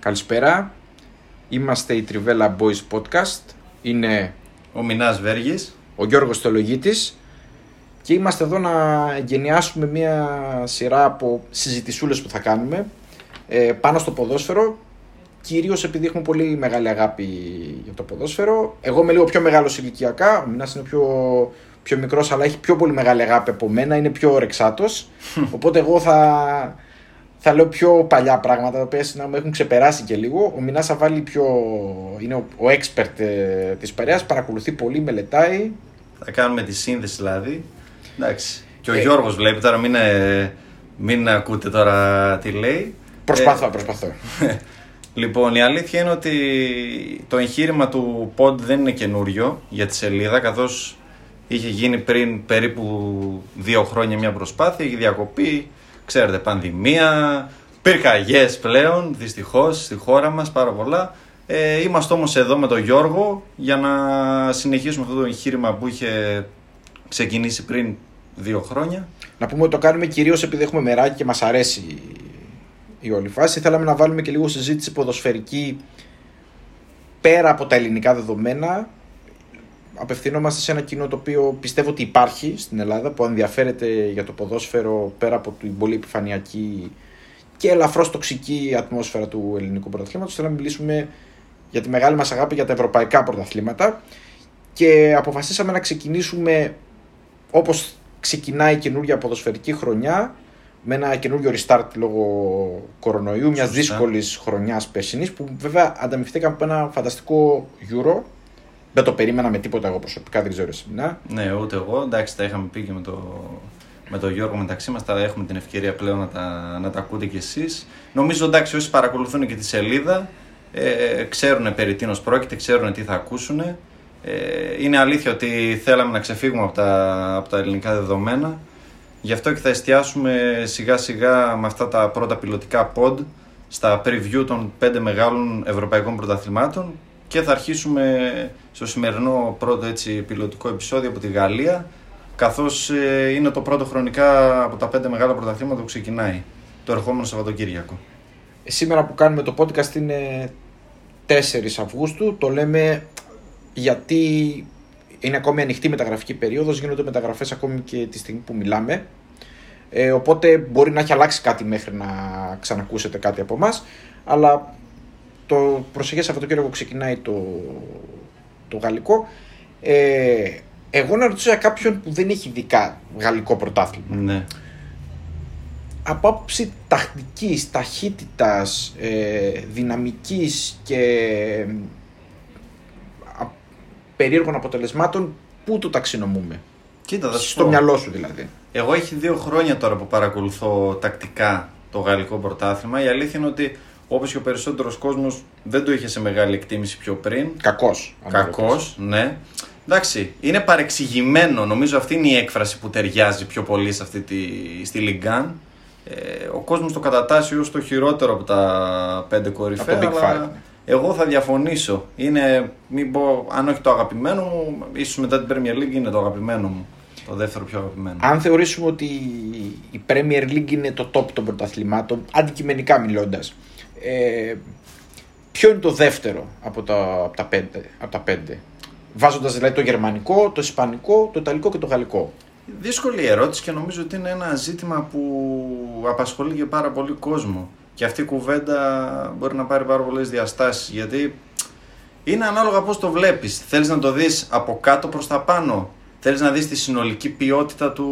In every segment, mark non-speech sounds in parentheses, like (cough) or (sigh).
Καλησπέρα. Είμαστε η Trivella Boys Podcast. Είναι ο Μινάς Βέργης, ο Γιώργος Θεολογίτης και είμαστε εδώ να γενιάσουμε μια σειρά από συζητησούλες που θα κάνουμε ε, πάνω στο ποδόσφαιρο κυρίως επειδή έχουμε πολύ μεγάλη αγάπη για το ποδόσφαιρο. Εγώ είμαι λίγο πιο μεγάλος ηλικιακά, ο Μινάς είναι πιο, πιο μικρός αλλά έχει πιο πολύ μεγάλη αγάπη από μένα, είναι πιο ορεξάτος οπότε εγώ θα, θα λέω πιο παλιά πράγματα, τα οποία να μου έχουν ξεπεράσει και λίγο. Ο Μινάς θα βάλει πιο. είναι ο, ο expert ε, της παρέας, παρακολουθεί πολύ, μελετάει. Θα κάνουμε τη σύνδεση δηλαδή. Εντάξει. Και ο ε, Γιώργος βλέπει τώρα, μην, ε, μην ακούτε τώρα τι λέει. Προσπαθώ, ε, προσπαθώ. (laughs) λοιπόν, η αλήθεια είναι ότι το εγχείρημα του pod δεν είναι καινούριο για τη σελίδα, καθώς είχε γίνει πριν περίπου δύο χρόνια μια προσπάθεια, έχει διακοπή, Ξέρετε, πανδημία, πυρκαγιές πλέον, δυστυχώς στη χώρα μας πάρα πολλά. Ε, είμαστε όμως εδώ με τον Γιώργο για να συνεχίσουμε αυτό το εγχείρημα που είχε ξεκινήσει πριν δύο χρόνια. Να πούμε ότι το κάνουμε κυρίως επειδή έχουμε μεράκι και μας αρέσει η όλη φάση. Θέλαμε να βάλουμε και λίγο συζήτηση ποδοσφαιρική πέρα από τα ελληνικά δεδομένα. Απευθυνόμαστε σε ένα κοινό το οποίο πιστεύω ότι υπάρχει στην Ελλάδα που ενδιαφέρεται για το ποδόσφαιρο πέρα από την πολύ επιφανειακή και ελαφρώς τοξική ατμόσφαιρα του ελληνικού πρωταθλήματος. Θέλω να μιλήσουμε για τη μεγάλη μας αγάπη για τα ευρωπαϊκά πρωταθλήματα. Και αποφασίσαμε να ξεκινήσουμε όπως ξεκινάει η καινούργια ποδοσφαιρική χρονιά με ένα καινούριο restart λόγω κορονοϊού, μιας δύσκολης χρονιάς περσινή που βέβαια ανταμυφθήκαμε από ένα φανταστικό Euro δεν το περίμενα με τίποτα εγώ προσωπικά, δεν ξέρω εσύ. Ναι, ούτε εγώ. Εντάξει, τα είχαμε πει και με το, με τον Γιώργο μεταξύ μας. Τα έχουμε την ευκαιρία πλέον να τα, να τα ακούτε κι εσείς. Νομίζω εντάξει, όσοι παρακολουθούν και τη σελίδα ε, ξέρουν περί τίνος πρόκειται, ξέρουν τι θα ακούσουν. Ε, είναι αλήθεια ότι θέλαμε να ξεφύγουμε από τα, από τα ελληνικά δεδομένα. Γι' αυτό και θα εστιάσουμε σιγά σιγά με αυτά τα πρώτα πιλωτικά pod στα preview των πέντε μεγάλων ευρωπαϊκών πρωταθλημάτων και θα αρχίσουμε στο σημερινό πρώτο έτσι πιλωτικό επεισόδιο από τη Γαλλία καθώς ε, είναι το πρώτο χρονικά από τα πέντε μεγάλα πρωταθλήματα που ξεκινάει το ερχόμενο Σαββατοκύριακο. Ε, σήμερα που κάνουμε το podcast είναι 4 Αυγούστου, το λέμε γιατί είναι ακόμη ανοιχτή μεταγραφική περίοδος, γίνονται μεταγραφές ακόμη και τη στιγμή που μιλάμε. Ε, οπότε μπορεί να έχει αλλάξει κάτι μέχρι να ξανακούσετε κάτι από εμάς. Αλλά το προσεχές Σαββατοκύριακο ξεκινάει το, το γαλλικό. Ε, εγώ να ρωτήσω για κάποιον που δεν έχει ειδικά γαλλικό πρωτάθλημα. Ναι. Από άποψη τακτικής, ταχύτητας, ε, δυναμικής και ε, περίεργων αποτελεσμάτων, πού το ταξινομούμε; Κοίτα, Στο μυαλό σου δηλαδή. Εγώ έχει δύο χρόνια τώρα που παρακολουθώ τακτικά το γαλλικό πρωτάθλημα. Η αλήθεια είναι ότι Όπω και ο περισσότερος κόσμος δεν το είχε σε μεγάλη εκτίμηση πιο πριν. Κακός. Κακός, ναι. Εντάξει, είναι παρεξηγημένο. Νομίζω αυτή είναι η έκφραση που ταιριάζει πιο πολύ σε αυτή τη, στη Λιγκάν. Ε, ο κόσμος το κατατάσσει ως το χειρότερο από τα πέντε κορυφαία. Από αλλά εγώ θα διαφωνήσω. Είναι, μην πω, αν όχι το αγαπημένο μου, ίσως μετά την Premier League είναι το αγαπημένο μου. Το δεύτερο πιο αγαπημένο. Αν θεωρήσουμε ότι η Premier League είναι το top των πρωταθλημάτων, αντικειμενικά μιλώντας, ε, ποιο είναι το δεύτερο από τα, από τα, πέντε, από τα πέντε; Βάζοντας δηλαδή το γερμανικό, το ισπανικό, το ιταλικό και το γαλλικό. Δύσκολη ερώτηση και νομίζω ότι είναι ένα ζήτημα που απασχολεί και πάρα πολύ κόσμο. Και αυτή η κουβέντα μπορεί να πάρει πάρα πολλές διαστάσεις. Γιατί είναι ανάλογα πώς το βλέπεις. Θέλεις να το δεις από κάτω προς τα πάνω. Θέλεις να δεις τη συνολική ποιότητα του,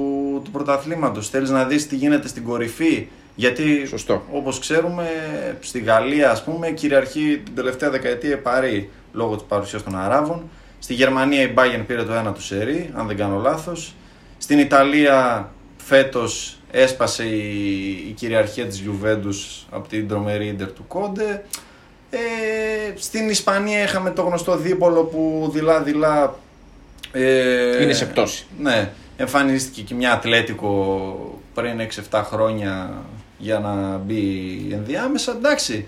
του πρωταθλήματος. Θέλεις να δεις τι γίνεται στην κορυφή. Γιατί Σωστό. όπως ξέρουμε στη Γαλλία ας πούμε κυριαρχεί την τελευταία δεκαετία η Παρή λόγω της παρουσίας των Αράβων. Στη Γερμανία η Bayern πήρε το ένα του σερί, αν δεν κάνω λάθος. Στην Ιταλία φέτος έσπασε η, η κυριαρχία της Juventus από την τρομερή ίντερ του Κόντε. Ε, στην Ισπανία είχαμε το γνωστό δίπολο που δειλά-δειλά... Ε, Είναι σε πτώση. Ναι, εμφανίστηκε και μια Ατλέτικο πριν 6-7 χρόνια για να μπει ενδιάμεσα. Εντάξει,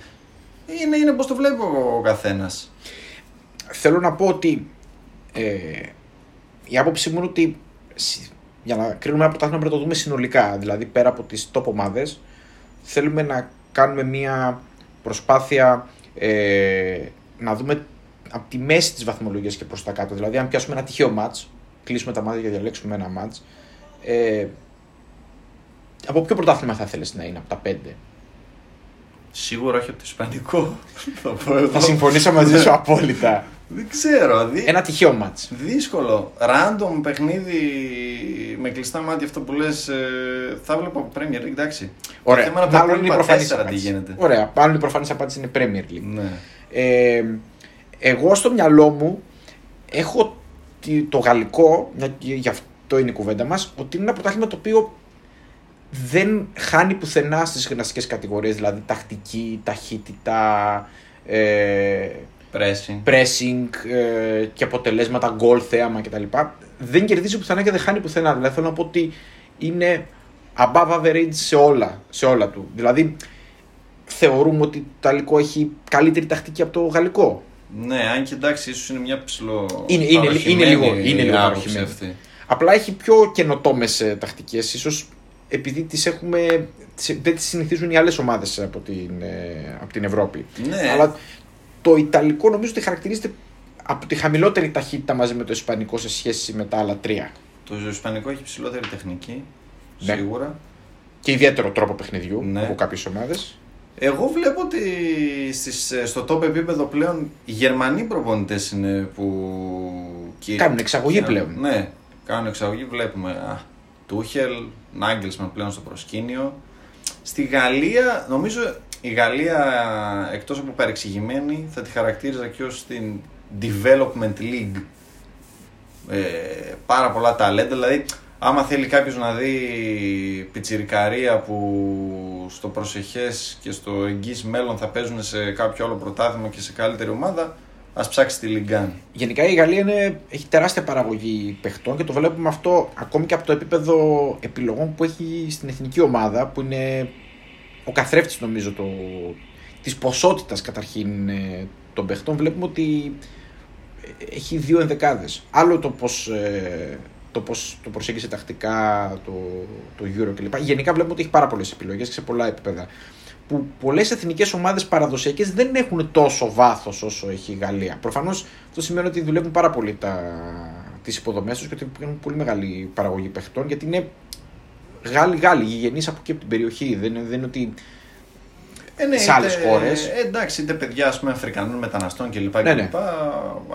είναι, είναι πώς το βλέπει ο καθένας. Θέλω να πω ότι ε, η άποψή μου είναι ότι για να κρίνουμε ένα πρωτάθλημα πρέπει να το δούμε συνολικά. Δηλαδή πέρα από τις top ομάδες θέλουμε να κάνουμε μια προσπάθεια ε, να δούμε από τη μέση της βαθμολογίας και προς τα κάτω. Δηλαδή, αν πιάσουμε ένα τυχαίο ματ, κλείσουμε τα μάτια και διαλέξουμε ένα ματ. Ε, από ποιο πρωτάθλημα θα θέλεις να είναι, από τα πέντε; Σίγουρα όχι από το Ισπανικό. (laughs) θα πω εδώ. Θα συμφωνήσω μαζί σου απόλυτα. Δεν ξέρω. Δι... Ένα τυχαίο ματ. Δύσκολο. Random παιχνίδι με κλειστά μάτια αυτό που λες. θα βλέπω από Premier League, εντάξει. Ωραία. Το θέμα είναι από τα Μάλλον είναι η υπόλοιπα προφανής τέσσερα τι απάντηση. γίνεται. Ωραία. Μάλλον η προφανής απάντηση είναι Premier League. Ναι. Ε, εγώ στο μυαλό μου έχω τη- το γαλλικό, μια και γι' αυτό είναι η κουβέντα μας, ότι είναι ένα πρωτάθλημα το οποίο δεν χάνει πουθενά στις γυμναστικές κατηγορίες, δηλαδή τακτική, ταχύτητα, ε, Pressing. pressing ε, και αποτελέσματα, γκολ, θέαμα κτλ. Δεν κερδίζει πουθενά και δεν χάνει πουθενά. Δηλαδή θέλω να πω ότι είναι above average σε όλα, σε όλα του. Δηλαδή θεωρούμε ότι το Ιταλικό έχει καλύτερη τακτική από το Γαλλικό. Ναι, αν και εντάξει, ίσως είναι μια ψηλό. Είναι- είναι- είναι λίγο- είναι λίγο άποψη παροχημένη. αυτή. Απλά έχει πιο καινοτόμες τακτικές, ίσως επειδή τις έχουμε, τις- δεν τις συνηθίζουν οι άλλες ομάδες από, την, ε, από την Ευρώπη. Ναι. Αλλά το Ιταλικό νομίζω ότι χαρακτηρίζεται από τη χαμηλότερη ταχύτητα μαζί με το Ισπανικό σε σχέση με τα άλλα τρία. Το Ισπανικό έχει ψηλότερη τεχνική. Ναι. Σίγουρα. Και ιδιαίτερο τρόπο παιχνιδιού Ναι. από κάποιες ομάδες. Εγώ βλέπω ότι στις, στο top επίπεδο πλέον οι Γερμανοί προπονητές είναι που. και- Κάνουν εξαγωγή πλέον. Ναι, κάνουν εξαγωγή. Βλέπουμε α, Τούχελ, Νάγκελσμαν πλέον στο προσκήνιο. Στη Γαλλία, νομίζω η Γαλλία εκτός από παρεξηγημένη θα τη χαρακτήριζα και ως την Development League. Ε, πάρα πολλά ταλέντα, δηλαδή άμα θέλει κάποιος να δει πιτσιρικαρία που στο προσεχές και στο εγγύς μέλλον θα παίζουν σε κάποιο άλλο πρωτάθλημα και σε καλύτερη ομάδα, ας ψάξει τη Λιγκάν. Γενικά η Γαλλία είναι, έχει τεράστια παραγωγή παιχτών και το βλέπουμε αυτό ακόμη και από το επίπεδο επιλογών που έχει στην εθνική ομάδα που είναι ο καθρέφτης νομίζω το, της ποσότητας καταρχήν ε, των παιχτών βλέπουμε ότι ε, έχει δύο ενδεκάδες. Άλλο το πως, ε, το πως το προσέγγισε τακτικά το, το Euro κλπ. Γενικά βλέπουμε ότι έχει πάρα πολλές επιλογές σε πολλά επίπεδα. Που πολλές εθνικές ομάδες παραδοσιακές δεν έχουν τόσο βάθος όσο έχει η Γαλλία. Προφανώς αυτό σημαίνει ότι δουλεύουν πάρα πολύ τα, τις υποδομές τους και ότι έχουν πολύ μεγάλη παραγωγή παιχτών γιατί είναι Γάλλοι-Γάλλοι, γηγενείς από εκεί από την περιοχή. Δεν είναι, δεν είναι ότι. Ε, ναι, σε άλλες είτε- χώρες. ε, εντάξει, είτε παιδιά ας πούμε, Αφρικανών μεταναστών κλπ. Ναι, ναι. κλπ,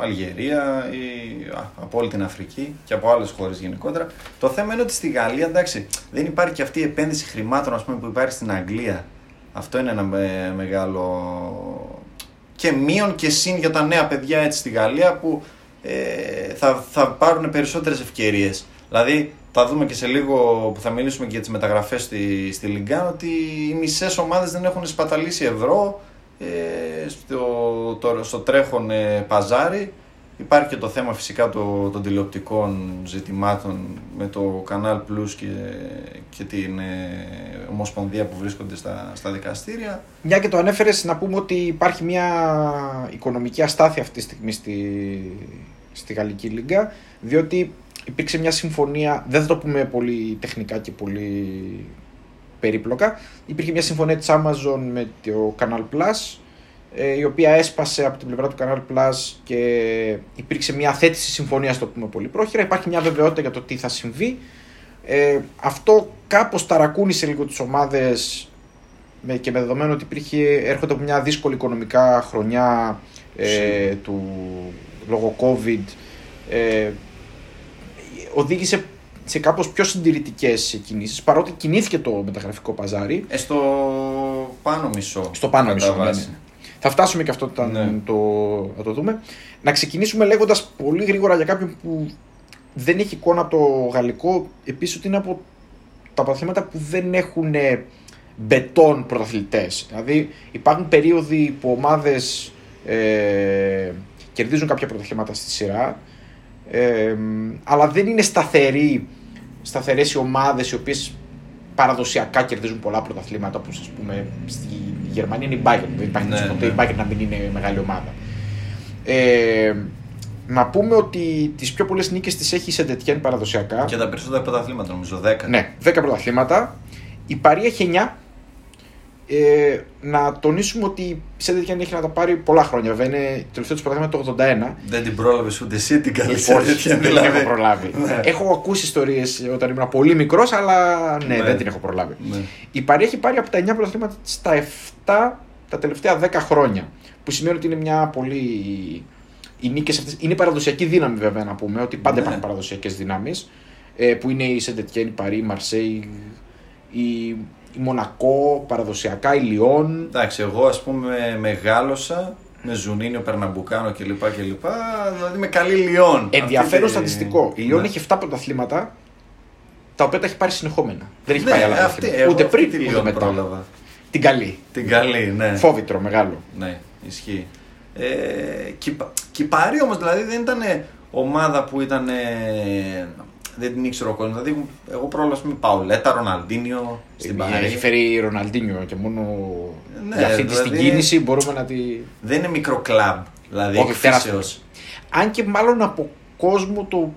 Αλγερία ή α, από όλη την Αφρική και από άλλες χώρες γενικότερα. Το θέμα είναι ότι στη Γαλλία εντάξει, δεν υπάρχει και αυτή η επένδυση χρημάτων ας πούμε, που υπάρχει στην Αγγλία. Αυτό είναι ένα ε, μεγάλο. και μείον και συν για τα νέα παιδιά έτσι στη Γαλλία που ε, θα, θα πάρουν περισσότερες ευκαιρίες. Δηλαδή θα δούμε και σε λίγο που θα μιλήσουμε και για τις μεταγραφές στη, στη Λιγκάν ότι οι μισές ομάδες δεν έχουν σπαταλήσει ευρώ ε, στο, το, στο τρέχον ε, παζάρι. Υπάρχει και το θέμα φυσικά το- των τηλεοπτικών ζητημάτων με το Canal Plus και, και την ε, Ομοσπονδία που βρίσκονται στα, στα δικαστήρια. Μια και το ανέφερες, να πούμε ότι υπάρχει μια οικονομική αστάθεια αυτή τη στιγμή στη, στη Γαλλική Λίγκα, διότι υπήρξε μια συμφωνία, δεν θα το πούμε πολύ τεχνικά και πολύ περίπλοκα, υπήρχε μια συμφωνία της Amazon με το Canal Plus, ε, η οποία έσπασε από την πλευρά του Canal Plus και υπήρξε μια θέτηση συμφωνίας, το πούμε πολύ πρόχειρα, υπάρχει μια βεβαιότητα για το τι θα συμβεί. Ε, αυτό κάπως ταρακούνησε λίγο τις ομάδες με, και με δεδομένο ότι υπήρχε, έρχονται από μια δύσκολη οικονομικά χρονιά ε, Σίγουρα. του, λόγω COVID ε, οδήγησε σε κάπως πιο συντηρητικές κινήσεις παρότι κινήθηκε το μεταγραφικό παζάρι Ε, στο πάνω μισό. στο πάνω κατά μισό. ναι, βάση. ναι. Θα φτάσουμε και αυτό όταν Ναι. το, θα το δούμε. Να ξεκινήσουμε λέγοντας πολύ γρήγορα για κάποιον που δεν έχει εικόνα από το γαλλικό. Επίσης ότι είναι από τα πρωταθλήματα που δεν έχουν μπετόν πρωταθλητές. Δηλαδή υπάρχουν περίοδοι που ομάδες ε, κερδίζουν κάποια πρωταθλήματα στη σειρά ε, αλλά δεν είναι σταθεροί, σταθερές οι ομάδες οι οποίες παραδοσιακά κερδίζουν πολλά πρωταθλήματα όπως ας πούμε στη Γερμανία είναι η Bayern δεν υπάρχει Ναι, ναι, ποτέ ναι. η Bayern να μην είναι μεγάλη ομάδα. Ε, να πούμε ότι τις πιο πολλές νίκες τις έχει η Σεντετιέν παραδοσιακά. Και τα περισσότερα πρωταθλήματα νομίζω, 10. ναι, 10 πρωταθλήματα. Η Παρή έχει 9 Ε, να τονίσουμε ότι η Σέντετιεν έχει να τα πάρει πολλά χρόνια. Βέβαια είναι τελευταίο του πρωτάθλημα το 81. Δεν την πρόλαβες ούτε εσύ την καλή Λοιπόν, Σέντετιεν, δεν δηλαδή. την έχω προλάβει. Ναι. Έχω ακούσει ιστορίες όταν ήμουν πολύ μικρός, αλλά ναι, Ναι. δεν την έχω προλάβει. Ναι. Η Παρή έχει πάρει από τα 9 πρωταθλήματα στα 7 τα τελευταία 10 χρόνια. Που σημαίνει ότι είναι μια πολύ. Οι νίκες αυτές... Είναι παραδοσιακή δύναμη, βέβαια, να πούμε, ότι πάντα Ναι. υπάρχουν παραδοσιακές δυνάμεις. Ε, που είναι η Σεντετιέν, η Παρή, η Μαρσέιγ, η, η Μονακό, παραδοσιακά, η Λιόν. Εντάξει, εγώ ας πούμε μεγάλωσα με Ζουνίνιο, Περναμπουκάνο κλπ. κλπ. Δηλαδή με καλή Λιόν. Ενδιαφέρον Αυτή τη- στατιστικό. Η Λιόν Ναι. έχει 7 πρωταθλήματα τα οποία τα έχει πάρει συνεχόμενα. Δεν έχει Ναι, πάει άλλα αυτή, πρωταθλήματα. εγώ Ούτε αυτή πριν τη ούτε Λιόν μετά. πρόλαβα. Την καλή. Την καλή, ναι. Φόβητρο μεγάλο. Ναι, ισχύει. Ε, και, η Πα- και η Παρί όμως δηλαδή δεν ήταν ομάδα που ήταν. Δεν την ήξερε ο κόσμος. Δηλαδή, εγώ πρόλαβα με Παουλέτα, Ροναλντίνιο στην Ε, Παρή. Έχει φέρει Ροναλντίνιο και μόνο Ναι, για αυτή τη δηλαδή- την κίνηση μπορούμε να τη. Δεν είναι μικρό κλαμπ. Δηλαδή, Όχι, εκφύσεως. Αν και μάλλον από κόσμο το,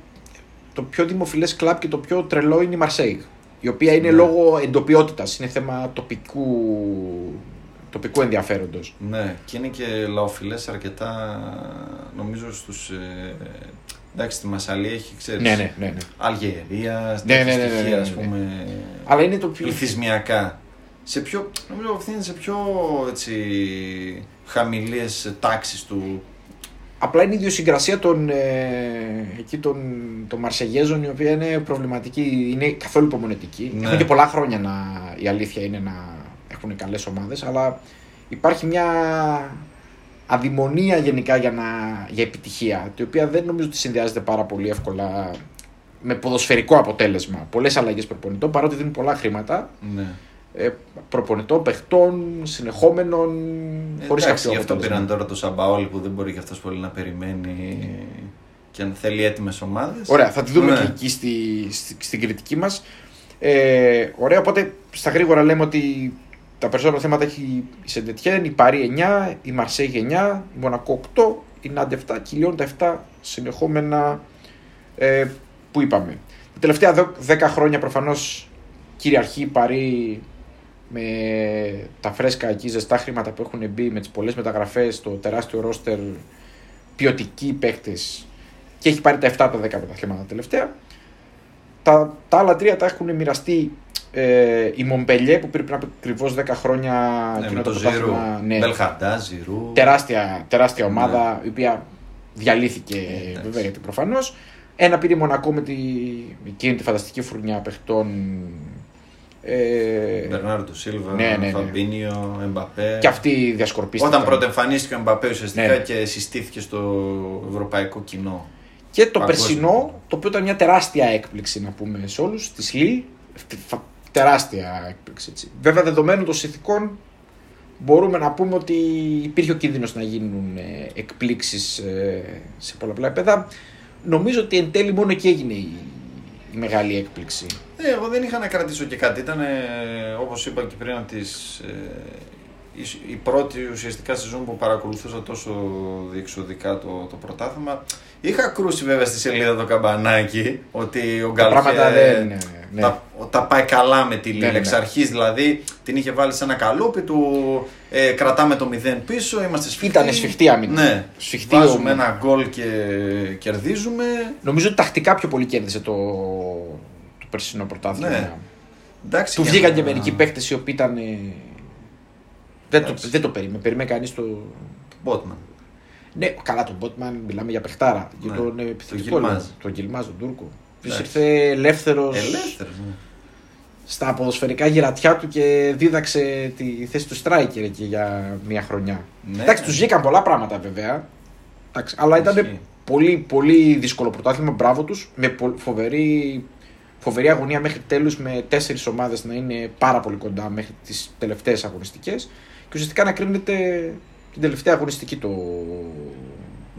το πιο δημοφιλές κλαμπ και το πιο τρελό είναι η Μαρσέη. Η οποία είναι Ναι. λόγω εντοπιότητας, είναι θέμα τοπικού, τοπικού ενδιαφέροντος. Ναι, και είναι και λαοφιλές αρκετά, νομίζω στους... Ε, εντάξει, στη Μασαλία έχει, ξέρεις, Ναι, ναι, ναι. ναι. Αλγερία, Ναι, ναι, τέτοια ναι, ναι, στοιχεία, ναι, ας ναι. πούμε, Αλλά είναι το πιο. πληθυσμιακά. Σε πιο, νομίζω ευθύνεται σε πιο, έτσι, χαμηλές τάξεις του... Απλά είναι η ιδιοσυγκρασία των, ε, εκεί των, των Μαρσεγέζων η οποία είναι προβληματική, είναι καθόλου υπομονετική. Ναι. Έχουν και πολλά χρόνια να, η αλήθεια είναι να έχουν καλές ομάδες, αλλά υπάρχει μια αδημονία γενικά για, να, για επιτυχία, η οποία δεν νομίζω ότι συνδυάζεται πάρα πολύ εύκολα με ποδοσφαιρικό αποτέλεσμα. Πολλές αλλαγές προπονητών, παρότι δίνουν πολλά χρήματα, Ναι. ε, προπονητών, παιχτών, συνεχόμενων, χωρίς Εντάξει, κάποιο γι' αυτό αποτέλεσμα. πήραν τώρα το Σαμπαόλι που δεν μπορεί και αυτός πολύ να περιμένει και αν θέλει έτοιμες ομάδες. Ωραία, θα τη δούμε Ναι. και εκεί στη, στη- στην κριτική μας. Ε, ωραία, οπότε στα γρήγορα λέμε ότι τα περισσότερα θέματα έχει η Σεντετιέν, η Παρή 9, η Μαρσέγ 9, η Μονακό 8, η Νάντ 7 και η Λιόν τα 7 συνεχόμενα ε, που είπαμε. Τα τελευταία δο- 10 χρόνια προφανώς κυριαρχεί η Παρή με τα φρέσκα εκεί ζεστά χρήματα που έχουν μπει, με τις πολλές μεταγραφές, το τεράστιο ρόστερ ποιοτικοί παίκτες και έχει πάρει τα 7 από τα 10 πρωταθλήματα τελευταία. Τα, τα άλλα τρία τα έχουν μοιραστεί ε, η Μομπελιέ που πήρε πριν από ακριβώς 10 χρόνια Ναι, εκείνο με το Ζηρού. πρωτάθλημα, ναι, Μπελχαντά, Ζηρού. τεράστια, τεράστια ομάδα η οποία διαλύθηκε Ναι. εντάξει. βέβαια γιατί προφανώς. Ένα πήρε η Μονακό με, τη, με εκείνη τη φανταστική φουρνιά παιχτών. Ε, Μπερνάρντο Σίλβα, Ναι, ναι, ναι. Φαμπίνιο, Εμπαπέ. και αυτοί διασκορπίστηκαν. Όταν πρώτα εμφανίστηκε ο Εμπαπέ ουσιαστικά Ναι. και συστήθηκε στο ευρωπαϊκό κοινό. Και το Παγκόσμιο. περσινό, το οποίο ήταν μια τεράστια έκπληξη να πούμε σε όλους, της Λίλ. Φ- Τεράστια έκπληξη. Έτσι. Βέβαια, δεδομένου των συνθηκών, μπορούμε να πούμε ότι υπήρχε ο κίνδυνος να γίνουν ε, εκπλήξεις ε, σε πολλαπλά επίπεδα. Νομίζω ότι εν τέλει μόνο εκεί έγινε η, η μεγάλη έκπληξη. Ε, εγώ δεν είχα να κρατήσω και κάτι. Ήταν, ε, όπως είπα και πριν, από τις, ε, η, η πρώτη ουσιαστικά σεζόν που παρακολουθούσα τόσο διεξοδικά το, το πρωτάθλημα. Είχα κρούσει βέβαια στη σελίδα το καμπανάκι ότι ο Τα Γκάλχε πράγματα δεν. Ναι. τα, τα πάει καλά με τη Λίλ. Ναι, ναι, ναι. Εξ αρχής δηλαδή την είχε βάλει σε ένα καλούπι του. Ε, κρατάμε το 0 πίσω, είμαστε σφιχτοί. Ήταν σφιχτή άμυνα. Ναι. Σφιχτή Βάζουμε όμως. ένα γκολ και κερδίζουμε. Νομίζω ότι τακτικά πιο πολύ κέρδισε το, το περσινό πρωτάθλημα. Ναι. Εντάξει, Του για βγήκαν να- και μερικοί παίχτε οι οποίοι ήταν. ε, Δεν το, Εντάξει. δεν το περίμενε. Περίμενε κανείς το. Μπότμαν. Ναι, καλά τον Μπότμαν, μιλάμε για παιχτάρα. Για Ναι. τον ε, Τον επιθετικό. Γιλμάζ. λέω. Τον Γιλμάζ, τον Τούρκο. Ποιο Εντάξει. ήρθε ελεύθερος Ελεύθερος. Ναι. στα ποδοσφαιρικά γυρατιά του και δίδαξε τη θέση του striker εκεί για μια χρονιά. Ναι, Εντάξει, ναι. τους βγήκαν πολλά πράγματα βέβαια. Εντάξει, αλλά ήταν Ισχύει. πολύ, πολύ δύσκολο πρωτάθλημα. Μπράβο τους. Με πο- φοβερή, φοβερή αγωνία μέχρι τέλους με τέσσερις ομάδες να είναι πάρα πολύ κοντά μέχρι τις τελευταίες αγωνιστικές. Και ουσιαστικά να κρίνεται την τελευταία αγωνιστική το.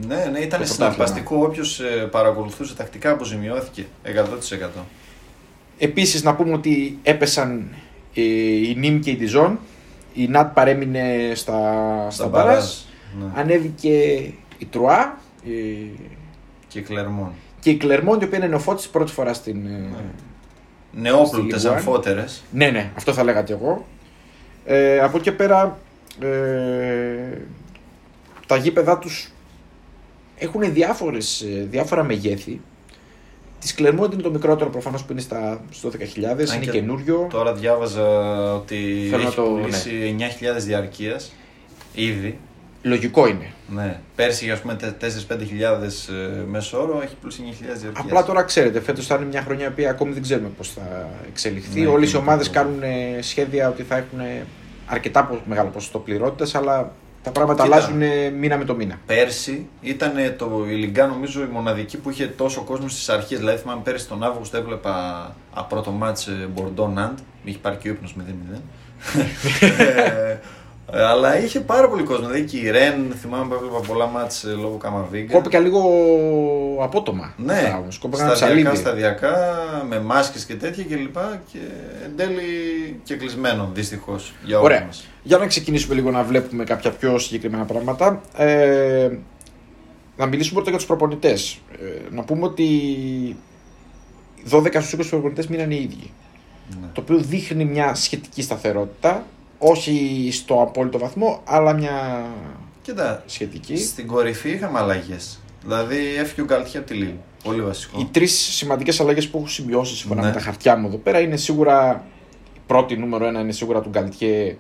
Ναι, ναι, ήταν Το συναρπαστικό. Όποιος παρακολουθούσε τακτικά αποζημιώθηκε 100%. Επίσης να πούμε ότι έπεσαν ε, η Νίμ και η Διζόν. Η Νατ παρέμεινε στα, στα, μπαράζ. μπαράζ. Ναι. Ανέβηκε η Τρουά ε, Και Κλερμόν. και η Κλερμόντ, η οποία είναι νεοφώτης πρώτη φορά στην. ε, Νεόπλουτες Στη Λιγκουάν. αμφότερες. Ναι, ναι, αυτό θα λέγα και εγώ. Ε, από εκεί και πέρα ε, τα γήπεδά τους έχουν διάφορες, ε, διάφορα μεγέθη. Της Κλερμόντ είναι το μικρότερο προφανώς που είναι στα, στο 10.000, είναι και καινούριο. Τώρα διάβαζα ότι Θέλω να έχει το- ναι. πουλήσει 9.000 διαρκείας ήδη. Λογικό είναι. Ναι. Πέρσι, ας πούμε, 4-5 μέσο όρο, έχει πουλήσει 9.000 διαρκείας. Απλά τώρα ξέρετε, φέτος θα είναι μια χρονιά η οποία ακόμη δεν ξέρουμε πώς θα εξελιχθεί. Ναι, Όλες και οι ομάδες το- κάνουν ε, σχέδια ότι θα έχουν ε, αρκετά πο- μεγάλο ποσοστό πληρότητας, αλλά τα πράγματα Κοίτα. αλλάζουν ε, μήνα με το μήνα. Πέρσι ήταν το, η Λιγκά νομίζω η μοναδική που είχε τόσο κόσμο στις αρχές. Δηλαδή θυμάμαι πέρσι τον Αύγουστο έβλεπα α, πρώτο μάτς Μπορντό Ναντ. Είχε πάρει και ο ύπνος 0-0. (laughs) ε, ε, αλλά είχε πάρα πολύ κόσμο. Δηλαδή και η Ρεν, θυμάμαι που έβλεπα πολλά μάτς ε, λόγω Καμαβίγκα. Κόπηκα λίγο απότομα. Ναι, όμως. Κόπηκα ένα σταδιακά, ψαλίδι. σταδιακά, με μάσκες και τέτοια και λοιπά και εν τέλει και κλεισμένο δυστυχώς για όλους Ωραία. μας. Για να ξεκινήσουμε λίγο να βλέπουμε κάποια πιο συγκεκριμένα πράγματα. Ε, να μιλήσουμε πρώτα για τους προπονητές. Ε, να πούμε ότι 12 στους 20 προπονητές μείναν οι ίδιοι. Ναι. Το οποίο δείχνει μια σχετική σταθερότητα. Όχι στο απόλυτο βαθμό, αλλά μια Κοίτα, σχετική. στην κορυφή είχαμε αλλαγές. Δηλαδή έφυγε ο Γκαλτιέ από τη Λίλ. Πολύ βασικό. Οι τρεις σημαντικές αλλαγές που έχω σημειώσει σύμφωνα Ναι. με τα χαρτιά μου εδώ πέρα είναι σίγουρα. Η πρώτη νούμερο ένα είναι σίγουρα του Γκαλτιέ.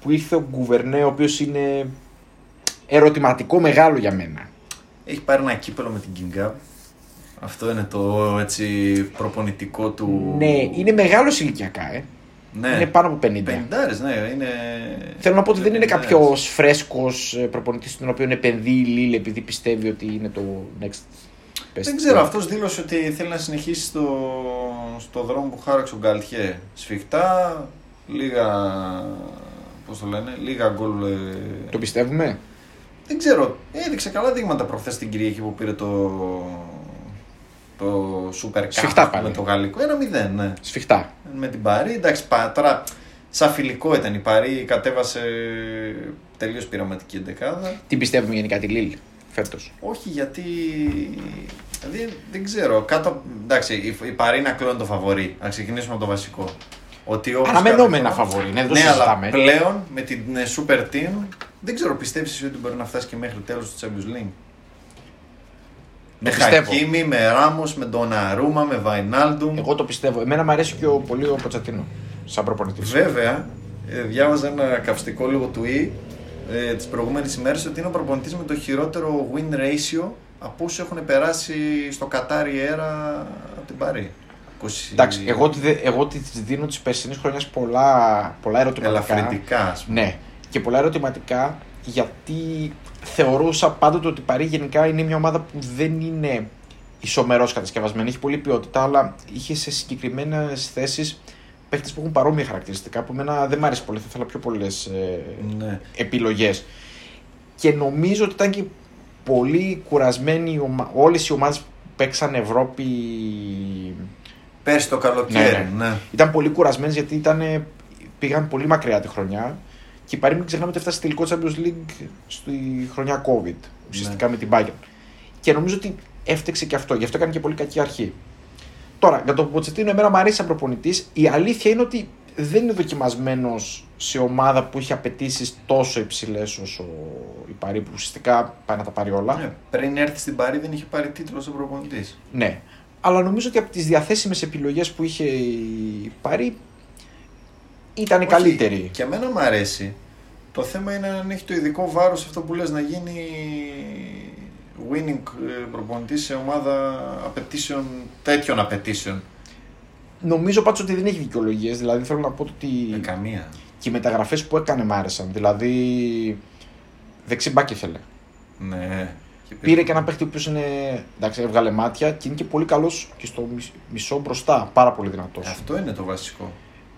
Που ήρθε ο Γκουβερνέ, ο οποίος είναι ερωτηματικό μεγάλο για μένα. Έχει πάρει ένα κύπελο με την King Cup. Αυτό είναι το έτσι προπονητικό του. Ναι, είναι μεγάλος ηλικιακά, ε. Ναι. Είναι πάνω από 50. Πενηντάρες, ναι, είναι. Θέλω να πω ότι δεν είναι πενηντάρες. κάποιος φρέσκος προπονητής στον οποίο επενδύει η Λίλ επειδή πιστεύει ότι είναι το next best. Δεν ξέρω, αυτός δήλωσε ότι θέλει να συνεχίσει στο, στο δρόμο που χάραξε ο Γκαλτιέ. Σφιχτά, λίγα. Πώς το λένε, λίγα γκολ. ε, Το πιστεύουμε; Δεν ξέρω, έδειξε καλά δείγματα προχθές την Κυριακή που πήρε το. Το Super Cup Σφιχτά πάλι. με το γαλλικό. Ένα μηδέν, ναι. Σφιχτά. Με την Παρή. Εντάξει, πα- τώρα σαν φιλικό ήταν η Παρή, κατέβασε τελείως πειραματική εντεκάδα. Τι πιστεύουμε γενικά τη Λίλ φέτος; Όχι γιατί. Δεν, δεν ξέρω. Κάτω, εντάξει, η, η Παρή είναι ακλόν το φαβορή. Να ξεκινήσουμε από το βασικό. Ότι όπως Αναμενόμενα κάθε φορά- φαβορί, ναι, δεν το ναι, αλλά συζητάμε. πλέον με την ε, Super Team δεν ξέρω, πιστεύεις εσύ ότι μπορεί να φτάσει και μέχρι τέλος του Champions League; Με πιστεύω. Χακίμι, με Ράμος, με Ντοναρούμα, με Βαϊνάλντουμ. Εγώ το πιστεύω. Εμένα μου αρέσει και ο, πολύ ο Ποτσατίνο σαν προπονητής. Βέβαια, ε, διάβαζα ένα καυστικό λίγο του Ι ε, τις προηγούμενες ημέρες ότι είναι ο προπονητής με το χειρότερο win ratio από όσους έχουν περάσει στο Κατάρι Αέρα από την Παρή. 20... Εντάξει, εγώ, τη δε- εγώ της δίνω της περσινής χρονιάς πολλά, πολλά ερωτηματικά. Ελαφρυντικά, ας πούμε. Ναι, και πολλά ερωτηματικά γιατί θεωρούσα πάντοτε ότι η Παρή γενικά είναι μια ομάδα που δεν είναι ισομερός κατασκευασμένη. Έχει πολλή ποιότητα, αλλά είχε σε συγκεκριμένες θέσεις παίχτες που έχουν παρόμοια χαρακτηριστικά που εμένα δεν μ' άρεσε πολύ. Θα ήθελα πιο πολλές Ναι. επιλογές. Και νομίζω ότι ήταν και πολύ κουρασμένοι οι ομα... όλες οι ομάδες που παίξαν Ευρώπη. Πέρσι το καλοκαίρι, Ναι, ναι. Ήταν πολύ κουρασμένες γιατί ήταν, πήγαν πολύ μακριά τη χρονιά. Και η Παρή μην ξεχνάμε ότι έφτασε τελικό Champions League στη χρονιά COVID. Ουσιαστικά Ναι. με την Bayern. Και νομίζω ότι έφτεξε και αυτό. Γι' αυτό έκανε και πολύ κακή αρχή. Τώρα, για τον Ποτσετίνο, εμένα μου αρέσει σαν προπονητής. Η αλήθεια είναι ότι δεν είναι δοκιμασμένος σε ομάδα που έχει απαιτήσεις τόσο υψηλές όσο η Παρή, που ουσιαστικά πάει να τα πάρει όλα. Ναι, Πριν έρθει στην Παρή δεν είχε πάρει τίτλο σαν προπονητής. Ναι. Αλλά νομίζω ότι από τις διαθέσιμες επιλογές που είχε η Παρή ήταν η Όχι, καλύτερη. Και εμένα μου αρέσει. Το θέμα είναι αν έχει το ειδικό βάρος αυτό που λες να γίνει winning ε, προπονητής σε ομάδα απαιτήσεων, τέτοιων απαιτήσεων. Νομίζω πάντως ότι δεν έχει δικαιολογίες. Δηλαδή θέλω να πω ότι Με καμία. και οι μεταγραφές που έκανε μ' άρεσαν. Δηλαδή δεξιμπάκι ήθελε. Ναι. Και Πήρε και ένα παίχτη ο οποίος είναι. εντάξει, έβγαλε μάτια και είναι και πολύ καλός και στο μισ- μισό μπροστά. Πάρα πολύ δυνατός. Αυτό είναι το βασικό.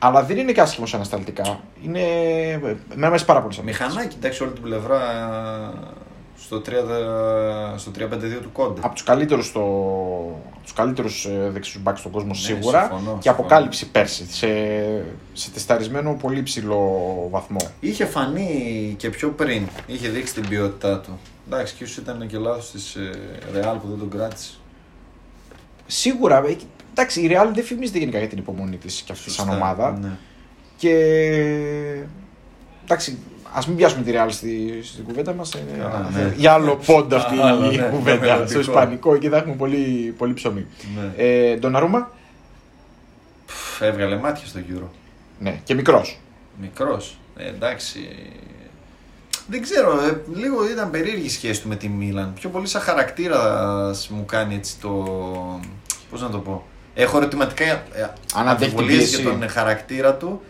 Αλλά δεν είναι και άσχημος ανασταλτικά. Είναι. Εμένα μου αρέσει πάρα πολύ σαν παίκτης. Μηχανάκι, εντάξει, όλη την πλευρά στο 3, στο 352 του Κόντε. Από τους καλύτερους στο... από τους καλύτερους ε, δεξιούς μπακς στον κόσμο Ναι, σίγουρα συμφωνώ, και συμφωνώ. αποκάλυψη πέρσι σε, σε τεσταρισμένο πολύ ψηλό βαθμό. Είχε φανεί και πιο πριν, είχε δείξει την ποιότητά του. Εντάξει, και ίσως ήταν και λάθος της Ρεάλ που δεν τον κράτησε. Σίγουρα, ε, εντάξει, η Real δεν φημίζεται γενικά για την υπομονή της και αυτή σαν Σωστά, ομάδα. Ναι. Και εντάξει, ας μην πιάσουμε τη Real στη, στην κουβέντα μας. Καλά, ναι. Για άλλο πόντα αυτή Άλλο, η ναι, κουβέντα. διαφορετικό. Στο Ισπανικό εκεί θα έχουμε πολύ, πολύ ψωμί. Ναι. Ε, Ντοναρούμα, Πφ, Έβγαλε μάτια στο Euro. ναι, και μικρός. Μικρός. Ε, εντάξει. Δεν ξέρω, ε, λίγο ήταν περίεργη η σχέση του με τη Μίλαν. Πιο πολύ σαν χαρακτήρας μου κάνει έτσι το. Πώς να το πω. Έχω ερωτηματικά ε, Αν αντέχει την αμφιβολίες πίεση. για τον χαρακτήρα του.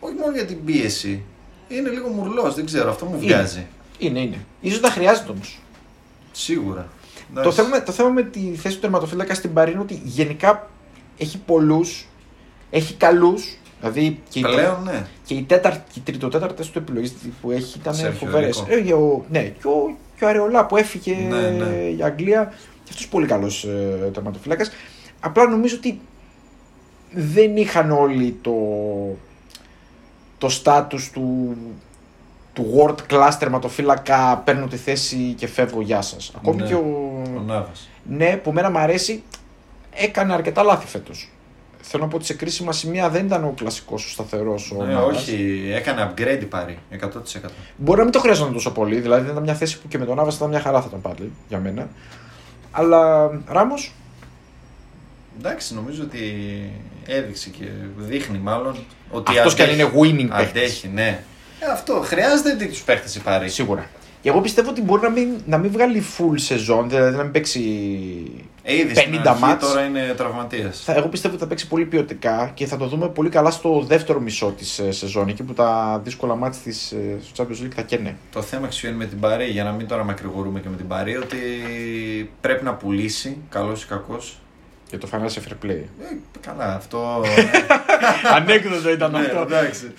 Όχι μόνο για την πίεση. Είναι λίγο μουρλός, δεν ξέρω, αυτό μου βγάζει. Είναι, είναι. σω τα χρειάζεται όμως. Σίγουρα. Το Εντάξει. θέμα, το θέμα με τη θέση του τερματοφύλακα στην Παρή είναι ότι γενικά έχει πολλούς, έχει καλούς. Δηλαδή και, οι Πλέον ναι. και οι, τέταρ, και οι τριτοτέταρτες του επιλογέ που έχει ήταν Σέρχιο φοβερές. Ρίκο. Ε, για ο- ναι, και ο, και ο Αρεολά που έφυγε Ναι, ναι. για Αγγλία. Και αυτός πολύ καλός ε, τερματοφύλακας. Απλά νομίζω ότι δεν είχαν όλοι το, το στάτους του, του world class τερματοφύλακα παίρνω τη θέση και φεύγω γεια σας. Ακόμη Ναι. και ο, Ο Νάβας. ναι, που μένα μου αρέσει, έκανε αρκετά λάθη φέτος. Θέλω να πω ότι σε κρίσιμα σημεία δεν ήταν ο κλασικός, ο σταθερός ο Ναι, Νάβας. όχι, έκανε upgrade η Πάρη. 100%. Μπορεί να μην το χρειάζονταν τόσο πολύ, δηλαδή δεν ήταν μια θέση που και με τον Νάβα ήταν μια χαρά θα ήταν πάλι για μένα. Αλλά Ράμος, Εντάξει, νομίζω ότι έδειξε και δείχνει μάλλον ότι αυτός κι αν αντέχει. είναι winning παίχτη. Αντέχει, ναι. Ε, αυτό. Χρειάζεται τέτοιου παίχτε η Πάρη. Σίγουρα. Και εγώ πιστεύω ότι μπορεί να μην, να μην βγάλει full σεζόν, δηλαδή να μην παίξει. Ε, ήδη στην 50 αρχή μάτς. τώρα είναι τραυματίας. Θα, εγώ πιστεύω ότι θα παίξει πολύ ποιοτικά και θα το δούμε πολύ καλά στο δεύτερο μισό της σεζόν. Εκεί που τα δύσκολα μάτια της, ε, στο Champions League θα καίνε. Το θέμα εξού είναι με την Πάρη, για να μην τώρα μακρηγορούμε και με την Πάρη, ότι πρέπει να πουλήσει, καλός ή κακός. Για το financial fair play. Ε, καλά, αυτό. (laughs) Ανέκδοτο ήταν ναι, αυτό. εντάξει.